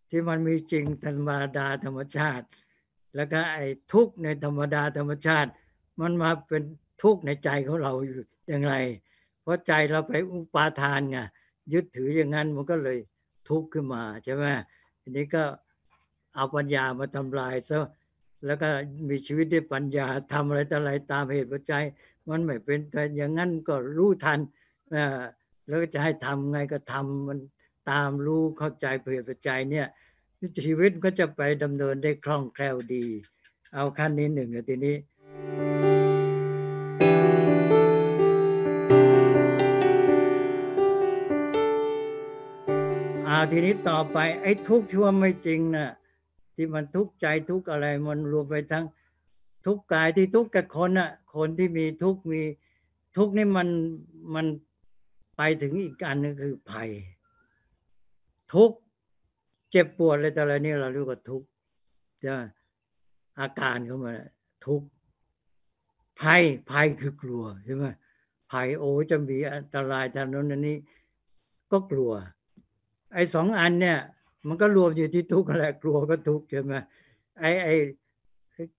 ที่มันมีจริงธรรมดาธรรมชาติ แล้วก็ไอ้ทุกข์ในธรรมดาธรรมชาติ มันมาเป็นทุกข์ในใจของเราอยู่อย่างไร เพราะใจเราไปอุปาทานไงยึดถืออย่างนั้นมันก็เลยทุกข์ขึ้นมาใช่ไหมทีนี้ก็เอาปัญญามาทำลายซะแล้วก็มีชีวิตด้วยปัญญาทำอะไรต่ออะไรตามเหตุปัจจัย มันไม่เป็นแต่อย่างนั้นก็รู้ทัน แล้วก็จะให้ทำไงก็ทำมันตามรู้เข้าใจเหตุปัจจัยเนี่ยชีวิตก็จะไปดำเนินได้คล่องแคล่วดี เอาขั้นนี้หนึ่งทีนี้อาทีนี้ต่อไปไอ้ทุกข์ที่ว่าไม่จริงนะ่ะที่มันทุกข์ใจทุกข์อะไรมันรวมไปทั้งทุกข์กายที่ทุกข์กับคนน่ะคนที่มีทุกข์มีทุกข์นี่มันมัน ไปถึงอีกอันนึงคือภัย ทุกเจ็บปวดอะไรต่อะไรนี่เราเรียกว่าทุกจะอาการเข้ามาทุกภัยภัยคือกลัวใช่ไหมภัยโอ้จะมีอันตรายทางนั้นนี้ ก็กลัว ไอ้สองอันเนี่ย มันก็รวมอยู่ที่ทุกข์แหละกลัวก็ทุกข์ใช่ไหมไอ้ไอ้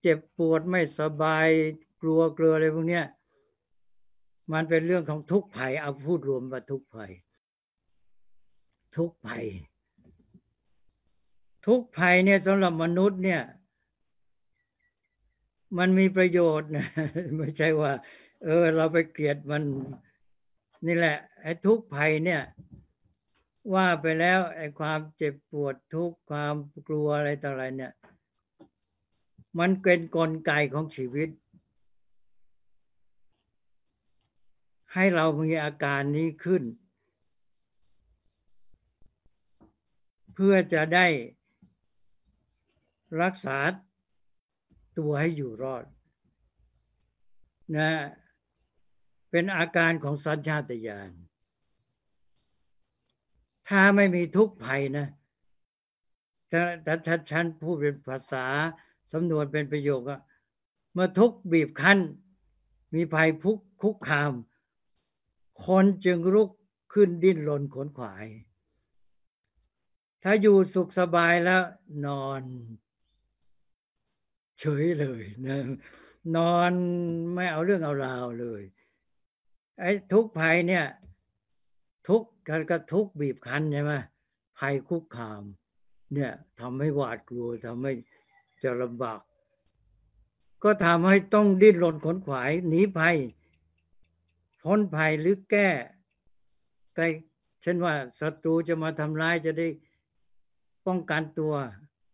เจ็บปวดไม่สบายกลัวเกลัวอะไรพวกเนี้ย มันเป็นเรื่องของทุกข์ภัย เอาพูดรวมว่าทุกข์ภัย ทุกข์ภัย ทุกข์ภัยเนี่ยสำหรับมนุษย์เนี่ย มันมีประโยชน์นะไม่ใช่ว่า เออ เราไปเกลียดมัน นี่แหละไอ้ทุกข์ภัยเนี่ย ว่าไปแล้วไอ้ความเจ็บปวดทุกความกลัวอะไรต่ออะไรเนี่ย มันเป็นนกลไกของชีวิต ให้เรามีอาการนี้ขึ้น เพื่อจะได้รักษาตัวให้อยู่รอดนะเป็นอาการของสัญชาตญาณถ้าไม่มีทุกข์ภัยนะถ้าถ้าฉันพูดเป็นภาษาสำนวนเป็นประโยคอะเมื่อทุกบีบคั้น มีภัยพุกคุกคาม คนจึงลุกขึ้นดิ้นรนขนขวาย ถ้าอยู่สุขสบายแล้ว นอน เฉยเลยนะนอนไม่เอาเรื่องเอาราวเลย ไอ้ทุกภัยเนี่ย ทุกการกระทุกบีบคั้นใช่ไหมภัยคุกคาม เนี่ยทำให้หวาดกลัวทำให้จะลำบาก ก็ทำให้ต้องดิ้นรนขนขวายหนีภัย พ้นภัยหรือแก้ใกล้เช่นว่าศัตรูจะมาทำร้ายจะได้ป้องกันตัว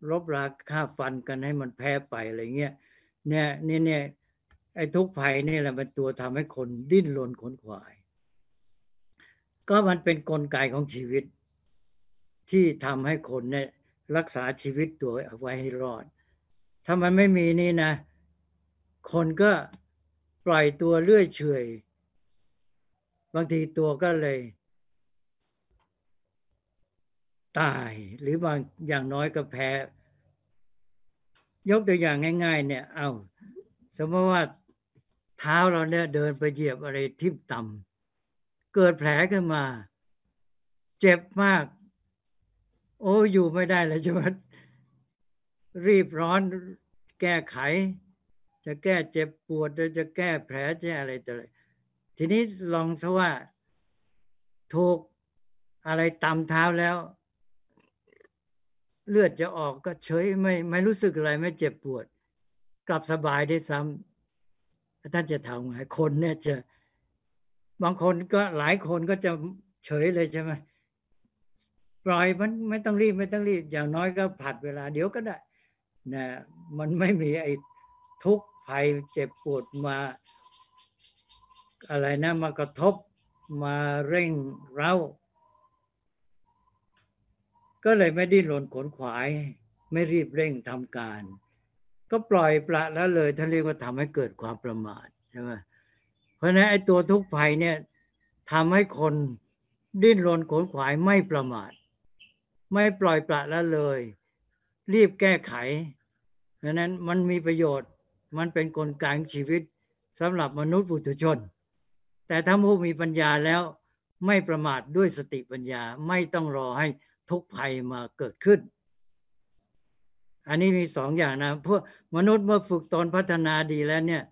รบราฆ่าฟันกันให้มันแพ้ไปอะไรเงี้ยเนี่ยนี่เนี่ยไอ้ทุกภัยนี่แหละเป็นตัวทำให้คนดิ้นรนขนขวาย ก็มันเป็นนกลไกของชีวิต ที่ทำให้คนเนี่ยรักษาชีวิตตัวเอาไว้ให้รอด ถ้ามันไม่มีนี่นะ คนก็ปล่อยตัวเลื่อยเฉย บางทีตัวก็เลย ตายหรือบางอย่างน้อยก็แพ้ ยกตัวอย่างง่าย ๆ เนี่ย เอาสมมติว่าเท้าเราเนี่ยเดินไปเหยียบอะไรทิ่มต่ำเกิดแผลขึ้นมา เจ็บมาก โอ้อยู่ไม่ได้เลยใช่ไหมรีบร้อนแก้ไข จะแก้เจ็บปวดจะแก้แผลจะอะไรต่ออะไร ทีนี้ลองซะว่าถูกอะไรตำเท้าแล้ว เลือดจะออกก็เฉยไม่ไม่รู้สึกอะไรไม่เจ็บปวด กลับสบายได้ซ้ำท่านจะทำไงคนเนี่ยจะบางคนก็หลายคนก็จะเฉยเลยใช่ไหมปล่อยมันไม่ต้องรีบไม่ต้องรีบ อย่างน้อยก็ผัดเวลาเดี๋ยวก็ได้นะมันไม่มีไอ้ทุกข์ภัยเจ็บปวดมา อะไรนะมากระทบมาเร่งเร้า ก็เลยไม่ดิ้นรนขนขวาย ไม่รีบเร่งทำการ ก็ปล่อยปละแล้วเลยท่านเรียกว่าทำให้เกิดความประมาทใช่ไหมเพราะนั้นไอ้ตัวทุกข์ภัยเนี่ยทำให้คนดิ้นรนขนขวายไม่ประมาท ไม่ปล่อยปละละเลย รีบแก้ไขเพราะนั้นมันมีประโยชน์มันเป็นนกลไกชีวิตสำหรับมนุษย์ปุถุชน แต่ถ้าผู้มีปัญญาแล้วไม่ประมาทด้วยสติปัญญาไม่ต้องรอให้ทุกภัยมาเกิดขึ้น อันนี้มีสองอย่างนะพวกมนุษย์เมื่อฝึกตนพัฒนาดีแล้วเนี่ย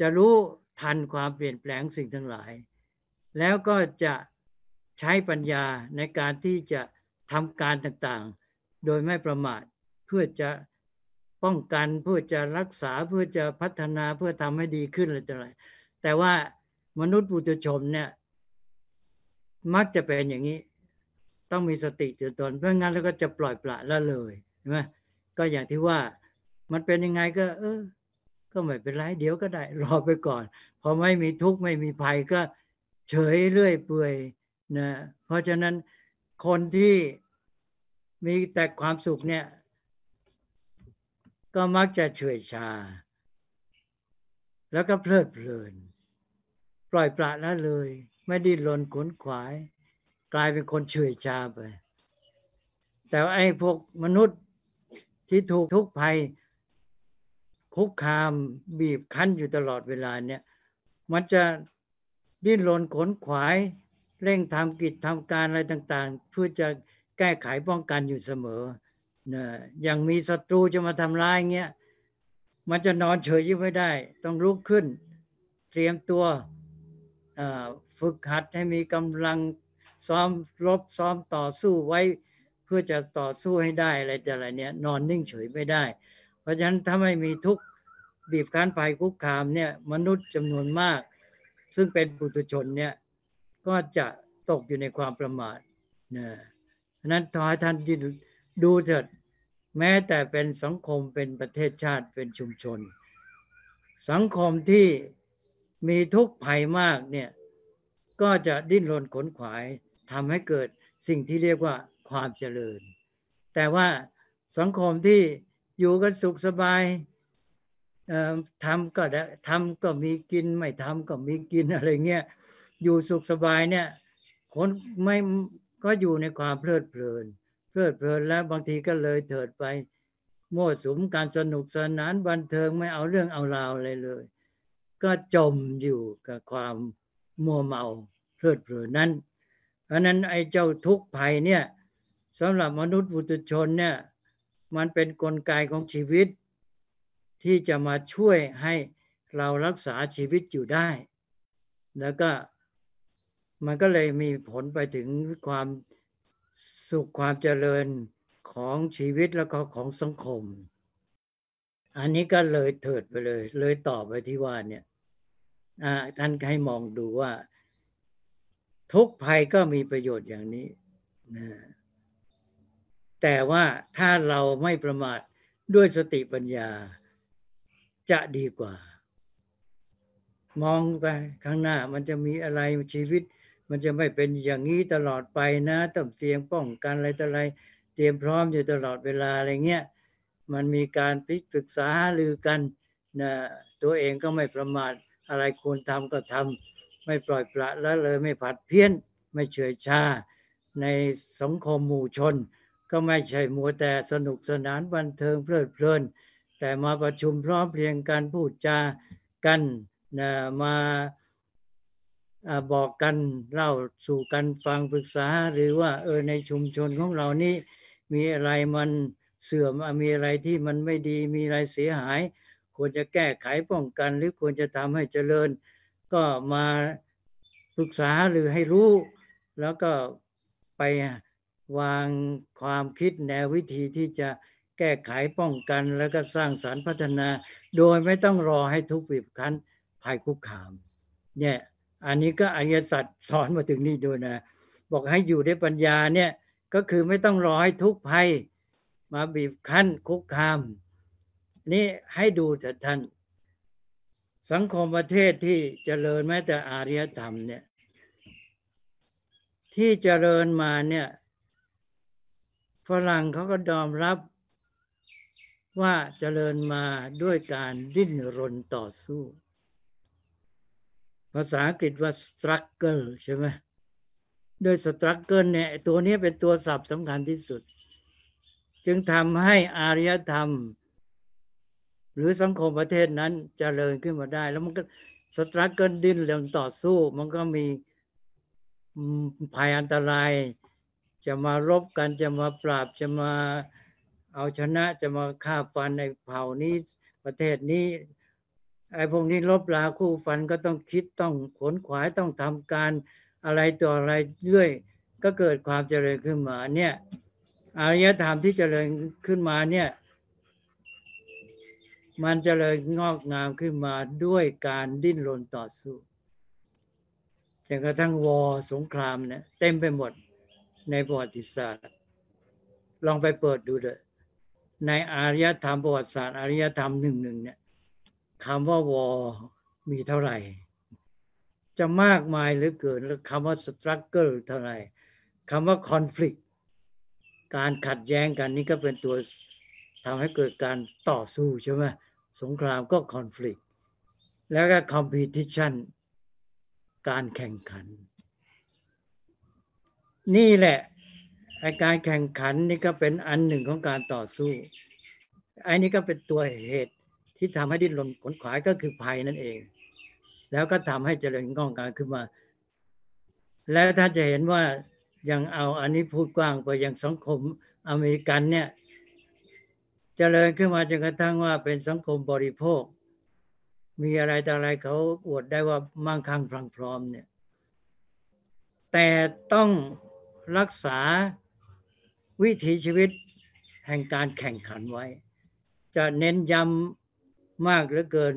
จะรู้ทันความเปลี่ยนแปลงสิ่งทั้งหลาย แล้วก็จะใช้ปัญญาในการที่จะทำการต่างๆ โดยไม่ประมาทเพื่อจะป้องกันเพื่อจะรักษาเพื่อจะพัฒนาเพื่อทำให้ดีขึ้นอะไรต่ออะไรแต่ว่า มนุษย์ปุถุชนเนี่ย มักจะเป็นอย่างนี้ ต้องมีสติตื่นตนเพราะงั้นแล้วก็จะปล่อยปละละเลยใช่ไหมก็อย่างที่ว่ามันเป็นยังไงก็ เออ ก็ไม่เป็นไรเดี๋ยวก็ได้ รอไปก่อนพอไม่มีทุกข์ไม่มีภัยก็เฉยเรื่อยเปื่อยนะเพราะฉะนั้นคนที่มีแต่ความสุขเนี่ย ก็มักจะเฉยชา แล้วก็เพลิดเพลิน ล่อยปละละเลย ไม่ดิ้นรนขนขวาย กลายเป็นคนเฉยชาไป แต่ไอ้พวกมนุษย์ที่ถูกทุกภัย คุกคามบีบคั้นอยู่ตลอดเวลาเนี่ย มันจะดิ้นรนขนขวาย เร่งทำกิจทำการอะไรต่าง ๆ เพื่อจะแก้ไขป้องกันอยู่เสมอนะอย่างมีศัตรูจะมาทำร้ายเงี้ย มันจะนอนเฉยยิ่งไม่ได้ ต้องลุกขึ้น เตรียมตัว ฝึกหัดให้มีกำลังซ้อมรบซ้อมต่อสู้ไว้เพื่อจะต่อสู้ให้ได้อะไรแต่อะไรเนี้ยนอนนิ่งเฉยไม่ได้ เพราะฉะนั้นถ้าไม่มีทุกบีบคั้นภัยคุกคามเนี่ยมนุษย์จำนวนมาก ซึ่งเป็นปุถุชนเนี่ยก็จะตกอยู่ในความประมาทนะนั้นทอยท่านดูเถิดแม้แต่เป็นสังคมเป็นประเทศชาติเป็นชุมชน สังคมที่ มีทุกข์ภัยมากเนี่ยก็จะดิ้นรนขนขวายทำให้เกิดสิ่งที่เรียกว่าความเจริญ แต่ว่าสังคมที่อยู่กันสุขสบายทำก็ได้ทำก็มีกินไม่ทำก็มีกินอะไรเงี้ยอยู่สุขสบายเนี่ยคนไม่ก็อยู่ในความเพลิดเพลิน เพลิดเพลินแล้วบางทีก็เลยเถิดไปโม่สุมการสนุกสนานบันเทิงไม่เอาเรื่องเอาราวอะไรเลย ก็จมอยู่กับความมัวเมาเพลิดเพลินนั้น เพราะนั้นไอ้เจ้าทุกข์ภัยเนี่ยสำหรับมนุษย์บุตุชนเนี่ยมันเป็นนกลไกของชีวิต ที่จะมาช่วยให้เรารักษาชีวิตอยู่ได้ แล้วก็มันก็เลยมีผลไปถึงความสุขความเจริญของชีวิตแล้วก็ของสังคม อันนี้ก็เลยเถิดไปเลย เลยต่อไปที่ว่าเนี่ยท่านให้มองดูว่า ทุกภัยก็มีประโยชน์อย่างนี้นะแต่ว่าถ้าเราไม่ประมาทด้วยสติปัญญาจะดีกว่า มองไปข้างหน้ามันจะมีอะไรชีวิต มันจะไม่เป็นอย่างนี้ตลอดไปนะต้องเตรียมป้องกันอะไรต่ออะไร เตรียมพร้อมอยู่ตลอดเวลาอะไรเงี้ย มันมีการพิศึกษาลือกันนะตัวเองก็ไม่ประมาทอะไรควรทำก็ทำไม่ปล่อยปละละเลยไม่ผัดเพี้ยน ไม่เฉยชา ในสังคมหมู่ชน ก็ไม่ใช่มัวแต่สนุกสนานบันเทิงเพลิดเพลิน แต่มาประชุมพร้อมเพรียงกันพูดจากันนะมาบอกกันเล่าสู่กันฟังปรึกษา หรือว่าเออในชุมชนของเรานี่มีอะไรมัน เสื่อมมีอะไรที่มันไม่ดีมีอะไรเสียหาย ควรจะแก้ไขป้องกัน หรือควรจะทำให้เจริญ ก็มาปรึกษาหรือให้รู้ แล้วก็ไปวางความคิดแนววิธีที่จะแก้ไขป้องกัน แล้วก็สร้างสารรค์พัฒนา โดยไม่ต้องรอให้ทุกบีบคั้นภัยคุกคามเนี่ยอันนี้ก็อริยสัจสอนมาถึงนี่ด้วยนะ บอกให้อยู่ด้วยปัญญาเนี่ยก็คือไม่ต้องรอให้ทุกภัย มาบีบคั้นคุกคาม นี่ให้ดูเถิดท่าน สังคมประเทศที่เจริญแม้แต่อารยธรรมเนี่ย ที่เจริญมาเนี่ยฝรั่งเขาก็ยอมรับว่าเจริญมาด้วยการดิ้นรนต่อสู้ ภาษาอังกฤษว่า struggle ใช่ไหมโดย struggle เนี่ยตัวนี้เป็นตัวศัพท์สำคัญที่สุด จึงทำให้อารยธรรม หรือสังคมประเทศนั้นจเจริญขึ้นมาได้ แล้วมันก็สตรักเกิลดิ้นเรื่องต่อสู้ มันก็มีภัยอันตราย จะมารบกันจะมาปราบจะมาเอาชนะจะมาฆ่าฟันในเผ่านี้ประเทศนี้ไอ้พวกนี้ลบลาคู่ฟันก็ต้องคิดต้องขนขวายต้องทำการอะไรต่ออะไรเรื่อย ก็เกิดความเจริญขึ้นมาเนี่ย อารยธรรมที่เจริญขึ้นมาเนี่ย มันเจริญงอกงามขึ้นมาด้วยการดิ้นรนต่อสู้จนกระทั่งวอสงครามเนี่ยเต็มไปหมดในประวัติศาสตร์ ลองไปเปิดดูเลยในอารยธรรมประวัติศาสตร์อารยธรรมหนึ่งหนึ่งเนี่ยคำว่าวอมีเท่าไหร่ จะมากมายเหลือเกินแล้วคำว่า struggle เท่าไหร่คำว่าคอน FLICT การขัดแย้งกันนี่ก็เป็นตัวทำให้เกิดการต่อสู้ใช่ไหมสงครามก็ conflict แล้วก็ competition การแข่งขัน นี่แหละไอการแข่งขันนี่ก็เป็นอันหนึ่งของการต่อสู้ไอ้นี่ก็เป็นตัวเหตุที่ทำให้ดิ้นรนขนขวายก็คือภัยนั่นเอง แล้วก็ทำให้เจริญงอกงามขึ้นมา แล้วถ้านจะเห็นว่า ยังเอาอันนี้พูดกว้างไปอยังสังคมอเมริกันเนี่ยจเจริญขึ้นมาจนกระทั่งว่าเป็นสังคมบริโภค มีอะไรต่ออะไรเขาอวดได้ว่ามั่งคั่งพรังพร้อมเนี่ยแต่ต้องรักษาวิถีชีวิตแห่งการแข่งขันไว้ จะเน้นย้ำมากเหลือเกิน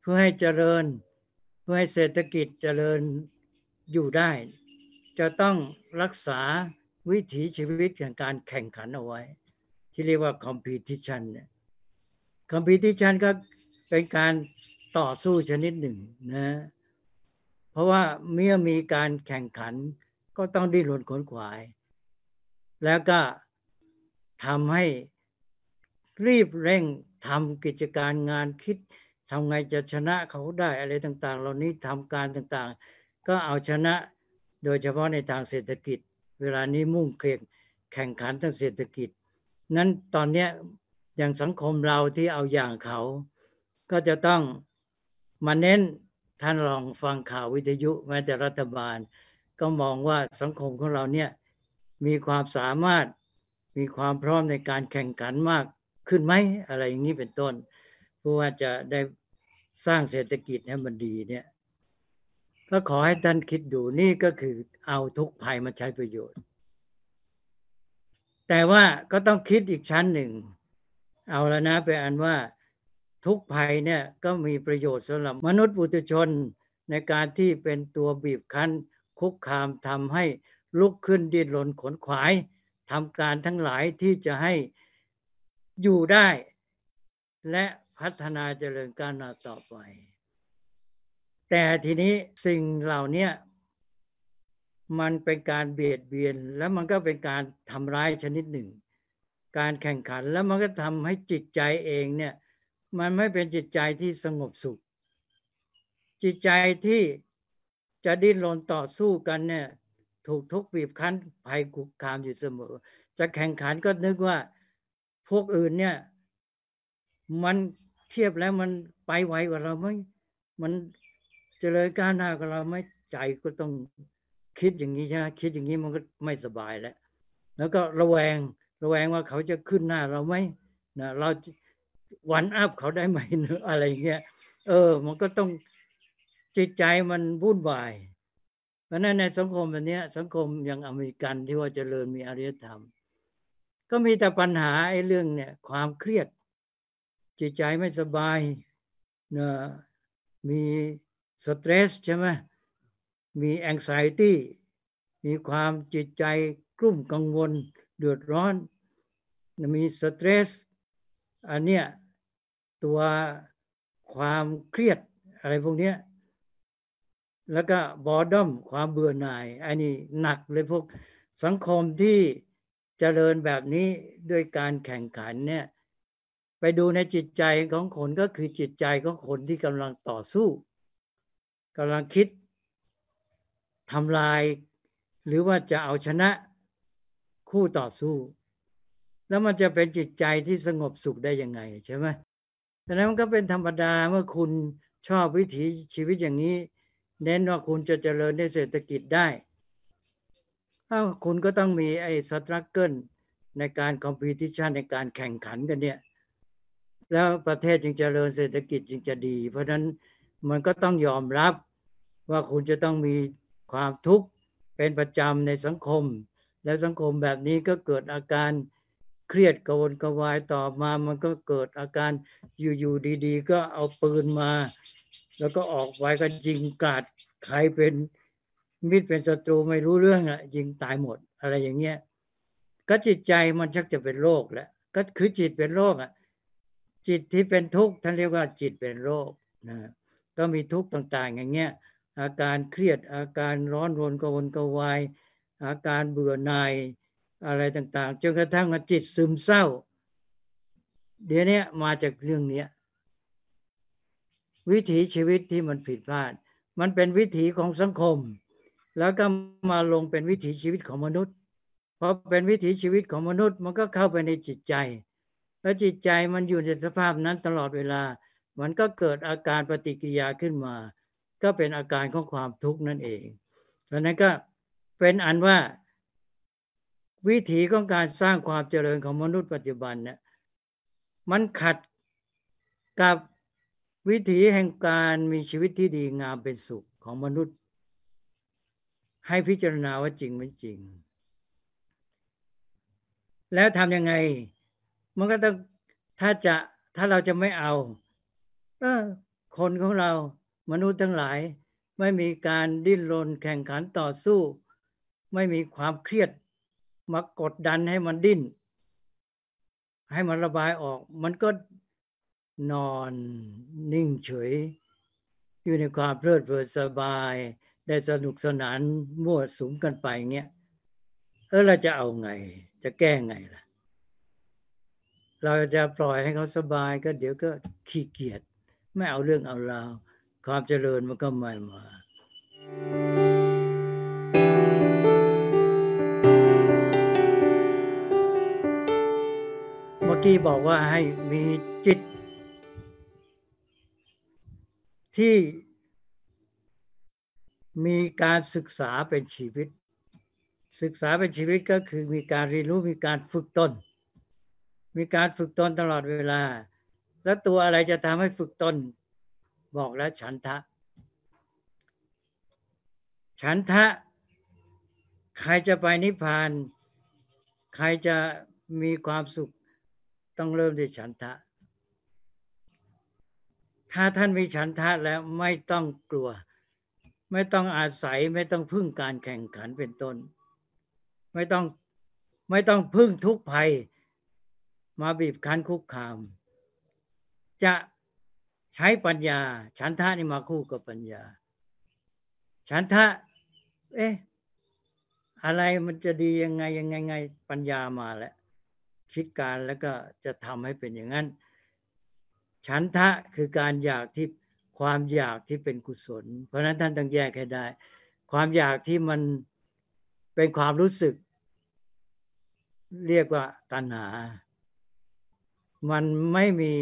เพื่อให้เจริญ เพื่อให้เศรษฐกิจเจริญอยู่ได้ จะต้องรักษาวิถีชีวิตแห่งการแข่งขันเอาไว้ ที่เรียกว่า competition เนี่ย competition ก็เป็นการต่อสู้ชนิดหนึ่งนะเพราะว่าเมื่อมีการแข่งขันก็ต้องดิ้นรนขนขวาย แล้วก็ทำให้รีบเร่งทำกิจการงานคิดทำไงจะชนะเขาได้อะไรต่าง ๆ เหล่านี้ทำการต่างๆ ก็เอาชนะ โดยเฉพาะในทางเศรษฐกิจ เวลานี้มุ่งเข่งแข่งขันทางเศรษฐกิจ นั้นตอนนี้อย่างสังคมเราที่เอาอย่างเขา ก็จะต้องมาเน้นท่านลองฟังข่าววิทยุแม้แต่รัฐบาล ก็มองว่าสังคมของเราเนี่ยมีความสามารถมีความพร้อมในการแข่งขันมากขึ้นไหมอะไรอย่างนี้เป็นต้นเพื่อว่าจะได้สร้างเศรษฐกิจให้มันดีเนี่ย ก็ขอให้ท่านคิดดูนี่ก็คือเอาทุกภัยมาใช้ประโยชน์ แต่ว่าก็ต้องคิดอีกชั้นหนึ่ง เอาแล้วนะไปอันว่าทุกภัยเนี่ยก็มีประโยชน์สำหรับมนุษย์ปุถุชนในการที่เป็นตัวบีบคั้น คุกคามทำให้ลุกขึ้นดิ้นรนขนขวายทำการทั้งหลายที่จะให้อยู่ได้ และพัฒนาเจริญก้าวหน้าต่อไป แต่ทีนี้สิ่งเหล่านี้มันเป็นการเบียดเบียน แล้วมันก็เป็นการทำร้ายชนิดหนึ่ง การแข่งขันแล้วมันก็ทำให้จิตใจเองเนี่ยมันไม่เป็นจิตใจที่สงบสุข จิตใจที่จะดิ้นรนต่อสู้กันเนี่ยถูกทุกบีบคั้นภัยคุกคามอยู่เสมอ จะแข่งขันก็นึกว่าพวกอื่นเนี่ยมันเทียบแล้วมันไปไวกว่าเราไหมมัน จริญก้าวหน้ากว่าเราไหมใจก็ต้องคิดอย่างนี้ใช่ไหมคิดอย่างนี้มันก็ไม่สบายแล้ว แล้วก็ระแวงระแวงว่าเขาจะขึ้นหน้าเราไหมนะเราวันอัพเขาได้ไหมอะไรเงี้ยเออ มันก็ต้องจิตใจมันวุ่นวาย เพราะนั้นในสังคมแบบนี้สังคมอย่างอเมริกันที่ว่าจเจริญมีอารยธรรม ก็มีแต่ปัญหาไอ้เรื่องเนี่ย ความเครียด จิตใจไม่สบายนะมี สตรสใช่ไหมมีแองไซตี้มีความจิตใจกลุ่มกังวลเดือดร้อน มีสตรสอันเนี้ยตัวความเครียดอะไรพวกเนี้ยแล้วก็บอดอมความเบื่อหน่าย อันนี้หนักเลยพวกสังคมที่เจริญแบบนี้ด้วยการแข่งขันเนี่ยไปดูในจิตใจของคนก็คือจิตใจของคนที่กำลังต่อสู้ กำลังคิดทำลาย หรือว่าจะเอาชนะคู่ต่อสู้ แล้วมันจะเป็นจิตใจที่สงบสุขได้ยังไงใช่ไหมดังนั้นมันก็เป็นธรรมดาเมื่อคุณชอบวิถีชีวิตอย่างนี้ เน้นว่าคุณจะเจริญในเศรษฐกิจได้ถ้าคุณก็ต้องมีไอ้ struggle ในการ competition ในการแข่งขันกันเนี่ย แล้วประเทศจึงเจริญเศรษฐกิจจึงจะดี เพราะฉะนั้น มันก็ต้องยอมรับว่าคุณจะต้องมีความทุกข์เป็นประจำในสังคม แล้วสังคมแบบนี้ก็เกิดอาการเครียดกระวนกระวายต่อมามันก็เกิดอาการอยู่ๆดีๆ ก็เอาปืนมา แล้วก็ออกไว้ก็ยิงกาดใครเป็นมิตรเป็นศัตรูไม่รู้เรื่องอะยิงตายหมดอะไรอย่างเงี้ยก็จิตใจมันชักจะเป็นโรคแล้วก็คือจิตเป็นโรคอะจิตที่เป็นทุกข์ท่านเรียกว่าจิตเป็นโรคนะ ก็มีทุกข์ต่าง ๆ อย่างเงี้ยอาการเครียดอาการร้อนรนกวนกวาย อาการเบื่อหน่ายอะไรต่าง ๆจนกระทั่งจิตซึมเศร้า เดี๋ยวนี้มาจากเรื่องนี้วิถีชีวิตที่มันผิดพลาด มันเป็นวิถีของสังคม แล้วก็มาลงเป็นวิถีชีวิตของมนุษย์พอเป็นวิถีชีวิตของมนุษย์ มันก็เข้าไปในจิตใจ แล้วจิตใจมันอยู่ในสภาพนั้นตลอดเวลา มันก็เกิดอาการปฏิกิริยาขึ้นมา ก็เป็นอาการของความทุกข์นั่นเองเพราะนั้นก็เป็นอันว่า วิถีของการสร้างความเจริญของมนุษย์ปัจจุบันเนี่ยมันขัดกับวิถีแห่งการมีชีวิตที่ดีงามเป็นสุขของมนุษย์ ให้พิจารณาว่าจริงไม่จริง แล้วทำยังไง มันก็ต้องถ้าจะถ้าเราจะไม่เอา ออคนของเรามนุษย์ทั้งหลาย ไม่มีการดิ้นรนแข่งขันต่อสู้ ไม่มีความเครียดมากดดันให้มันดิ้น ให้มันระบายออก มันก็นอนนิ่งเฉย อยู่ในความเพลิดเพลินสบาย ได้สนุกสนานมั่วสุมกันไปเงี้ยเออเราจะเอาไง จะแก้ไงล่ะ เราจะปล่อยให้เขาสบายก็เดี๋ยวก็ขี้เกียจ ไม่เอาเรื่องเอาราวความเจริญมันก็ไม่มากี้บอกว่าให้มีจิต ที่มีการศึกษาเป็นชีวิต ศึกษาเป็นชีวิตก็คือมีการเรียนรู้มีการฝึกตน มีการฝึกตนตลอดเวลา แล้วตัวอะไรจะทำให้ฝึกตน บอกแล้วฉันทะ ฉันทะ ใครจะไปนิพพาน ใครจะมีความสุข ต้องเริ่มด้วยฉันทะ ถ้าท่านมีฉันทะแล้วไม่ต้องกลัว ไม่ต้องอาศัยไม่ต้องพึ่งการแข่งขันเป็นต้น ไม่ต้องไม่ต้องพึ่งทุกภัย มาบีบคั้นคุกคาม จะใช้ปัญญา ฉันทะนี่มาคู่กับปัญญา ฉันทะ เอ๊ะอะไรมันจะดียังไงยังไงไงปัญญามาแล้ว คิดการแล้วก็จะทำให้เป็นอย่างนั้น ฉันทะคือการอยากที่ความอยากที่เป็นกุศล เพราะนั้นท่านต้องแยกให้ได้ ความอยากที่มันเป็นความรู้สึก เรียกว่าตัณหา มันไม่มี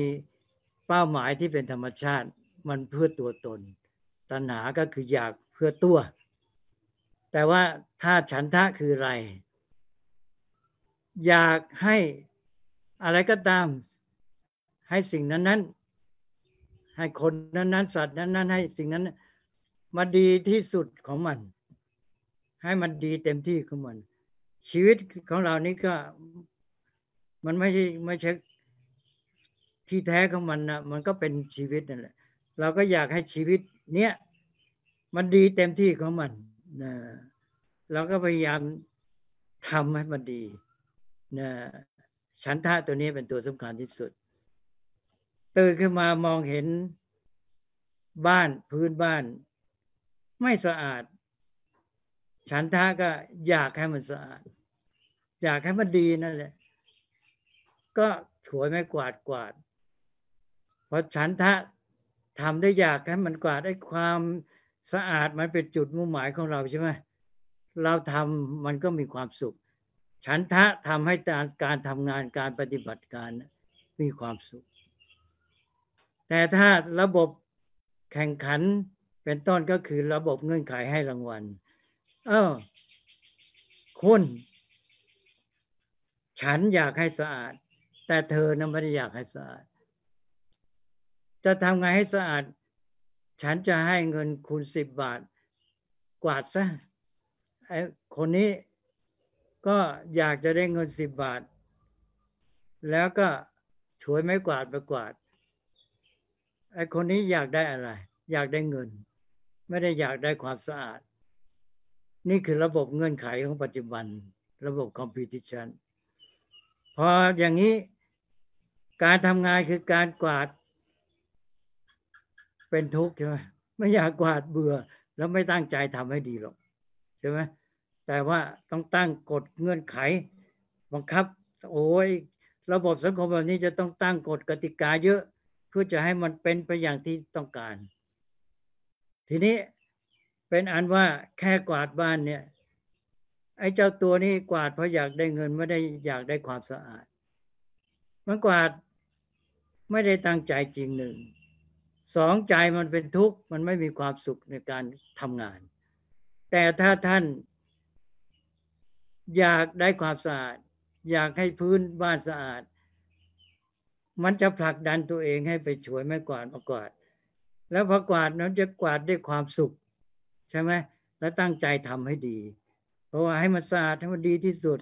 เป้าหมายที่เป็นธรรมชาติมันเพื่อตัวตน ตัณหาก็คืออยากเพื่อตัว แต่ว่าถ้าฉันทะคืออะไร อยากให้อะไรก็ตาม ให้สิ่งนั้นนั้นให้คนนั้นนั้นสัตว์นั้นนั้นให้สิ่งนั้นมาดีที่สุดของมัน ให้มันดีเต็มที่ของมัน ชีวิตของเรานี้ก็มันไม่ใช่ไม่ใช่ ที่แท้ของมันนะมันก็เป็นชีวิตนั่นแหละ เราก็อยากให้ชีวิตเนี้ยมันดีเต็มที่ของมันนะเราก็พยายามทำให้มันดีนะฉันทะตัวนี้เป็นตัวสำคัญที่สุด ตื่นขึ้นมามองเห็นบ้านพื้นบ้าน ไม่สะอาด ฉันทะก็อยากให้มันสะอาด อยากให้มันดีนั่นแหละ ก็ถวยไม่กวาดกวาด พราะฉันทะทำได้อยากให้มันกวาดได้ความสะอาดมันเป็นจุดมุ่งหมายของเราใช่ไหมเราทำมันก็มีความสุข ฉันทะทำให้การทำงานการปฏิบัติการมีความสุข แต่ถ้าระบบแข่งขันเป็นต้นก็คือระบบเงื่อนไขให้รางวัล เออคุณฉันอยากให้สะอาด แต่เธอนั้นไม่ได้อยากให้สะอาด จะทำไงให้สะอาด ฉันจะให้เงินคุณสิบบาท กวาดซะไอ้คนนี้ก็อยากจะได้เงินสิบบาท แล้วก็ช่วยไม้กวาดไปกวาดไอ้คนนี้อยากได้อะไร อยากได้เงิน ไม่ได้อยากได้ความสะอาด นี่คือระบบเงื่อนไขของปัจจุบัน ระบบคอมพิวติชันพออย่างนี้การทำงานคือการกวาด เป็นทุกข์ใช่ไหมไม่อยากกวาดเบื่อ แล้วไม่ตั้งใจทำให้ดีหรอกใช่ไหมแต่ว่าต้องตั้งกฎเงื่อนไข บังคับ โอ้ยระบบสังคมแบบนี้จะต้องตั้งกฎกติกาเยอะ เพื่อจะให้มันเป็นไปอย่างที่ต้องการ ทีนี้เป็นอันว่าแค่กวาดบ้านเนี่ยไอ้เจ้าตัวนี้กวาดเพราะอยากได้เงินไม่ได้อยากได้ความสะอาดมันกวาดไม่ได้ตั้งใจจริงหนึ่ง สองใจมันเป็นทุกข์มันไม่มีความสุขในการทำงาน แต่ถ้าท่านอยากได้ความสะอาด อยากให้พื้นบ้านสะอาด มันจะผลักดันตัวเองให้ไปช่วยไม่กวาดมากวาด แล้วพอกวาดนั้นจะกวาดด้วยความสุข ใช่ไหมแล้วตั้งใจทำให้ดี เพราะว่าให้มันสะอาดให้มันดีที่สุด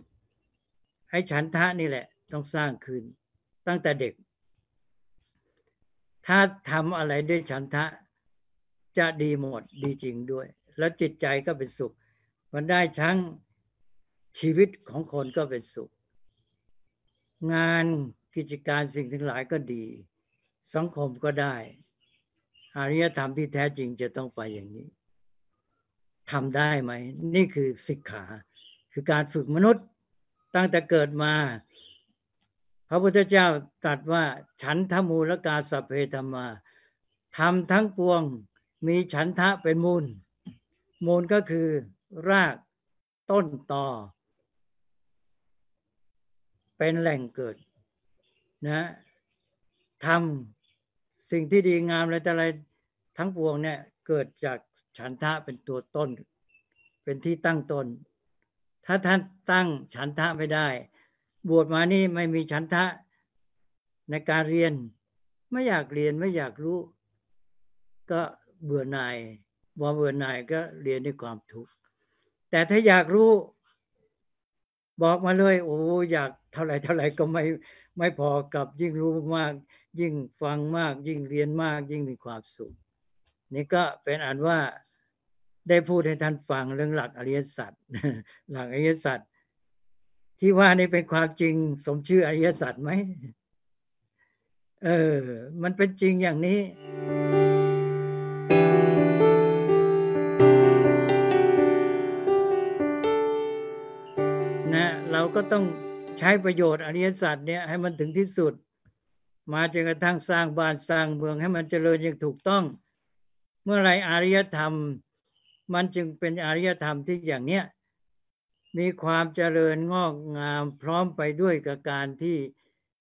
ให้ฉันทะนี่แหละ ต้องสร้างขึ้นตั้งแต่เด็ก ถ้าทำอะไรด้วยฉันทะ จะดีหมดดีจริงด้วย แล้วจิตใจก็เป็นสุข มันได้ทั้งชีวิตของคนก็เป็นสุข งานกิจการสิ่งทั้งหลายก็ดี สังคมก็ได้อารยธรรมที่แท้จริงจะต้องไปอย่างนี้ทำได้ไหม นี่คือศิกขา คือการฝึกมนุษย์ตั้งแต่เกิดมา พระพุทธเจ้าตรัสว่า ฉันทมูลกาสเพธรรมาทำทั้งปวงมีฉันทะเป็นมูล มูลก็คือรากต้นตอเป็นแหล่งเกิดนะทำสิ่งที่ดีงามอะไรแต่อะไรทั้งปวงเนี่ยเกิดจากฉันทะเป็นตัวต้น เป็นที่ตั้งตน ถ้าท่านตั้งฉันทะไม่ได้ บวชมานี่ไม่มีฉันทะในการเรียน ไม่อยากเรียนไม่อยากรู้ ก็เบื่อหน่ายบอเบื่อหน่ายก็เรียนด้วยความทุกข์แต่ถ้าอยากรู้ บอกมาเลย โอ้อยากเท่าไหร่เท่าไหร่ก็ไม่ไม่พอกับยิ่งรู้มาก ยิ่งฟังมาก ยิ่งเรียนมาก ยิ่งมีความสุข นี่ก็เป็นอันว่าได้พูดให้ท่านฟังเรื่องหลักอริยสัจหลักอริยสัจ ที่ว่านี่เป็นความจริงสมชื่ออริยสัจไหม เออ มันเป็นจริงอย่างนี้เราก็ต้องใช้ประโยชน์อริยสัจเนี่ยให้มันถึงที่สุด มาจนกระทั่งสร้างบ้านสร้างเมืองให้มันเจริญอย่างถูกต้อง เมื่อไรอริยธรรม มันจึงเป็นอริยธรรมที่อย่างเนี้ย มีความเจริญงอกงามพร้อมไปด้วยกับการที่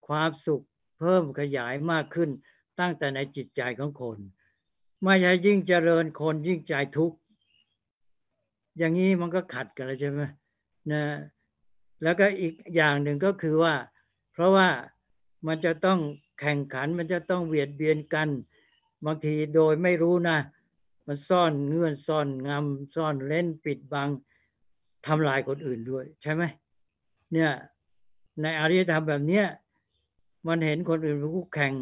ความสุขเพิ่มขยายมากขึ้น ตั้งแต่ในจิตใจของคนไม่ใช่ยิ่งเจริญคนยิ่งใจทุกข์อย่างนี้มันก็ขัดกันแล้วใช่ไหมนะแล้วก็อีกอย่างหนึ่งก็คือว่า เพราะว่ามันจะต้องแข่งขันมันจะต้องเวียดเบียนกัน บางทีโดยไม่รู้นะ มันซ่อนเงื่อนซ่อนงำซ่อนเล่นปิดบัง ทำลายคนอื่นด้วย ใช่ไหมเนี่ยในอารยธรรมแบบเนี้ยมันเห็นคนอื่นเป็นคู่แข่ง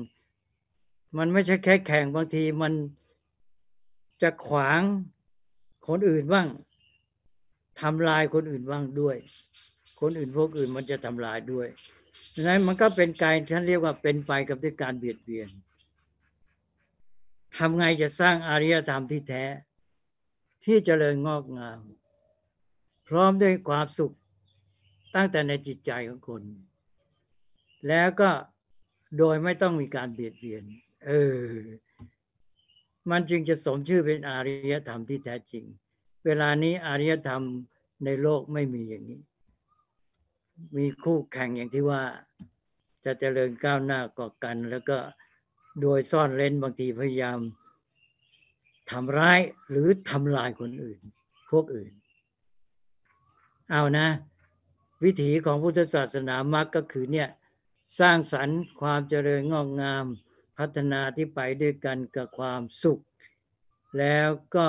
มันไม่ใช่แค่แข่งบางทีมันจะขวางคนอื่นบ้างทำลายคนอื่นบ้างด้วย คนอื่นพวกอื่นมันจะทำลายด้วยดังนั้นมันก็เป็นการท่านเรียกว่าเป็นไปกับที่การเบียดเบียนทำไงจะสร้างอารยธรรมที่แท้ ที่จเจริญงอกงาม พร้อมด้วยความสุขตั้งแต่ในจิตใจของคน แล้วก็โดยไม่ต้องมีการเบียดเบียน เออ มันจึงจะสมชื่อเป็นอารยธรรมที่แท้จริง เวลานี้อารยธรรมในโลกไม่มีอย่างนี้ มีคู่แข่งอย่างที่ว่า จะเจริญก้าวหน้าก่อกัน แล้วก็โดยซ่อนเร้นบางทีพยายามทำร้ายหรือทำลายคนอื่น พวกอื่น เอานะ วิถีของพุทธศาสนามักก็คือเนี่ยสร้างสรรค์ความเจริญงอกงามพัฒนาที่ไปด้วยกันกับความสุข แล้วก็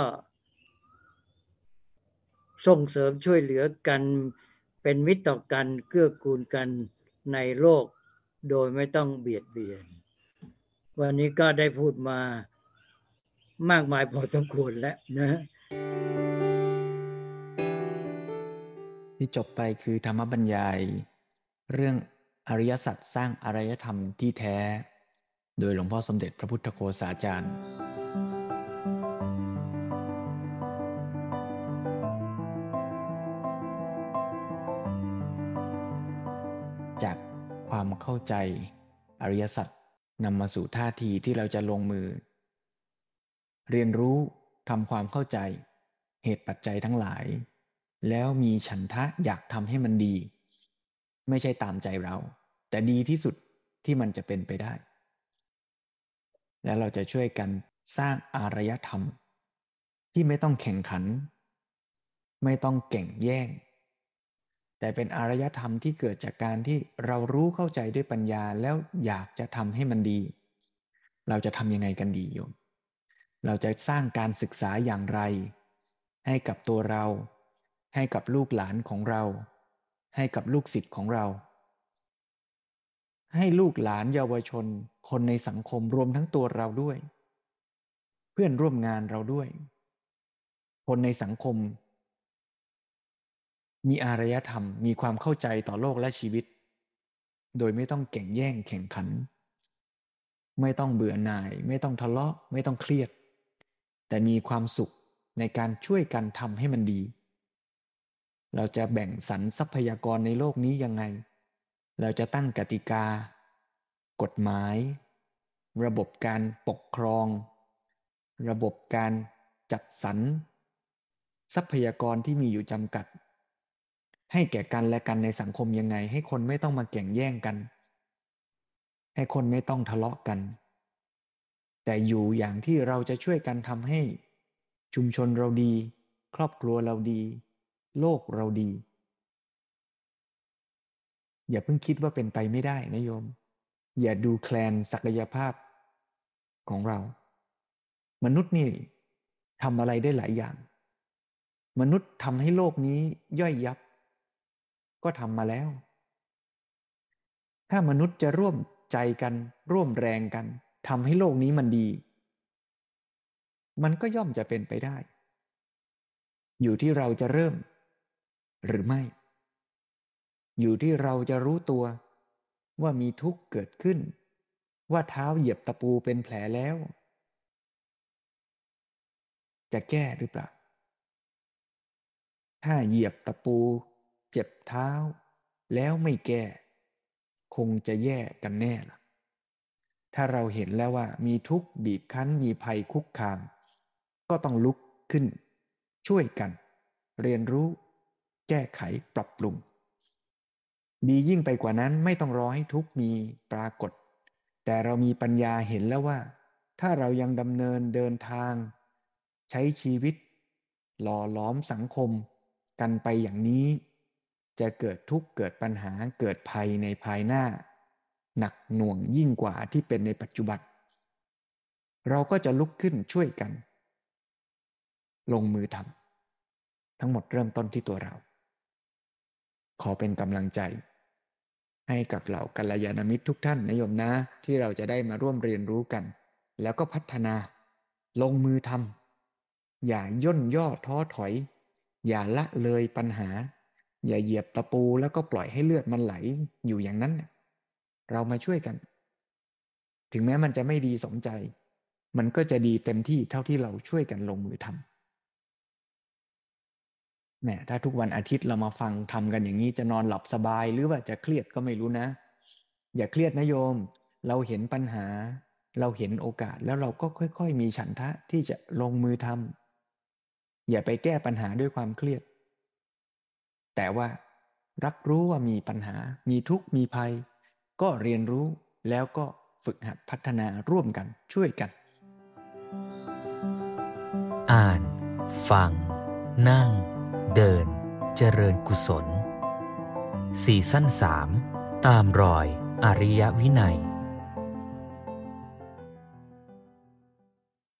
ส่งเสริมช่วยเหลือกันเป็นมิตรต่อกันเกื้อกูลกันในโลก โดยไม่ต้องเบียดเบียน วันนี้ก็ได้พูดมามากมายพอสมควรแล้วนะ ที่จบไปคือธรรมบรรยาย เรื่องอริยสัจสร้างอารยธรรมที่แท้ โดยหลวงพ่อสมเด็จพระพุทธโฆษาจารย์ จากความเข้าใจอริยสัจนำมาสู่ท่าทีที่เราจะลงมือ เรียนรู้ทำความเข้าใจเหตุปัจจัยทั้งหลาย แล้วมีฉันทะอยากทำให้มันดี ไม่ใช่ตามใจเรา แต่ดีที่สุดที่มันจะเป็นไปได้ แล้วเราจะช่วยกันสร้างอารยธรรม ที่ไม่ต้องแข่งขัน ไม่ต้องแก่งแย่ง แต่เป็นอารยธรรมที่เกิดจากการที่เรารู้เข้าใจด้วยปัญญาแล้วอยากจะทำให้มันดี เราจะทำยังไงกันดีโยมเราจะสร้างการศึกษาอย่างไร ให้กับตัวเรา ให้กับลูกหลานของเรา ให้กับลูกศิษย์ของเรา ให้ลูกหลานเยาวชน คนในสังคมรวมทั้งตัวเราด้วย เพื่อนร่วมงานเราด้วย คนในสังคม มีอารยธรรมมีความเข้าใจต่อโลกและชีวิต โดยไม่ต้องแข่งแย่งแข่งขัน ไม่ต้องเบื่อหน่าย ไม่ต้องทะเลาะ ไม่ต้องเครียด แต่มีความสุขในการช่วยกันทำให้มันดี เราจะแบ่งสรรทรัพยากรในโลกนี้ยังไง เราจะตั้งกติกา กฎหมาย ระบบการปกครอง ระบบการจัดสรร ทรัพยากรที่มีอยู่จำกัด ให้แก่กันและกันในสังคมยังไง ให้คนไม่ต้องมาแข่งแย่งกัน ให้คนไม่ต้องทะเลาะกัน แต่อยู่อย่างที่เราจะช่วยกันทำให้ ชุมชนเราดี ครอบครัวเราดี โลกเราดี อย่าเพิ่งคิดว่าเป็นไปไม่ได้นะโยม อย่าดูแคลนศักยภาพของเรา มนุษย์นี่ทำอะไรได้หลายอย่าง มนุษย์ทำให้โลกนี้ย่อยยับ ก็ทำมาแล้ว ถ้ามนุษย์จะร่วมใจกันร่วมแรงกันทำให้โลกนี้มันดี มันก็ย่อมจะเป็นไปได้ อยู่ที่เราจะเริ่ม หรือไม่ อยู่ที่เราจะรู้ตัว ว่ามีทุกข์เกิดขึ้น ว่าเท้าเหยียบตะปูเป็นแผลแล้ว จะแก้หรือเปล่า ถ้าเหยียบตะปู เจ็บเท้า แล้วไม่แก้ คงจะแย่กันแน่ล่ะ ถ้าเราเห็นแล้วว่ามีทุกข์บีบคั้นมีภัยคุกคาม ก็ต้องลุกขึ้น ช่วยกัน เรียนรู้ แก้ไขปรับปรุง ดียิ่งไปกว่านั้นไม่ต้องรอให้ทุกมีปรากฏ แต่เรามีปัญญาเห็นแล้วว่า ถ้าเรายังดำเนินเดินทาง ใช้ชีวิต หล่อล้อมสังคม กันไปอย่างนี้ จะเกิดทุกข์เกิดปัญหาเกิดภัยในภายหน้า หนักหน่วงยิ่งกว่าที่เป็นในปัจจุบัน เราก็จะลุกขึ้นช่วยกัน ลงมือทำทั้งหมดเริ่มต้นที่ตัวเรา ขอเป็นกำลังใจ ให้กับเหล่ากัลยาณมิตรทุกท่านนะโยมนะ ที่เราจะได้มาร่วมเรียนรู้กัน แล้วก็พัฒนา ลงมือทำอย่าย่นย่อท้อถอย อย่าละเลยปัญหา อย่าเหยียบตะปูแล้วก็ปล่อยให้เลือดมันไหลอยู่อย่างนั้น เรามาช่วยกัน ถึงแม้มันจะไม่ดีสมใจ มันก็จะดีเต็มที่เท่าที่เราช่วยกันลงมือทำ แหมถ้าทุกวันอาทิตย์เรามาฟังทำกันอย่างนี้จะนอนหลับสบายหรือว่าจะเครียดก็ไม่รู้นะ อย่าเครียดนะโยม เราเห็นปัญหา เราเห็นโอกาสแล้วเราก็ค่อย ๆ มีฉันทะที่จะลงมือทำอย่าไปแก้ปัญหาด้วยความเครียด แต่ว่ารับรู้ว่ามีปัญหา มีทุกข์มีภัย ก็เรียนรู้แล้วก็ฝึกหัดพัฒนาร่วมกันช่วยกัน อ่าน ฟัง นั่ง เดินเจริญกุศลซีซั่นสามตามรอยอริยวินัย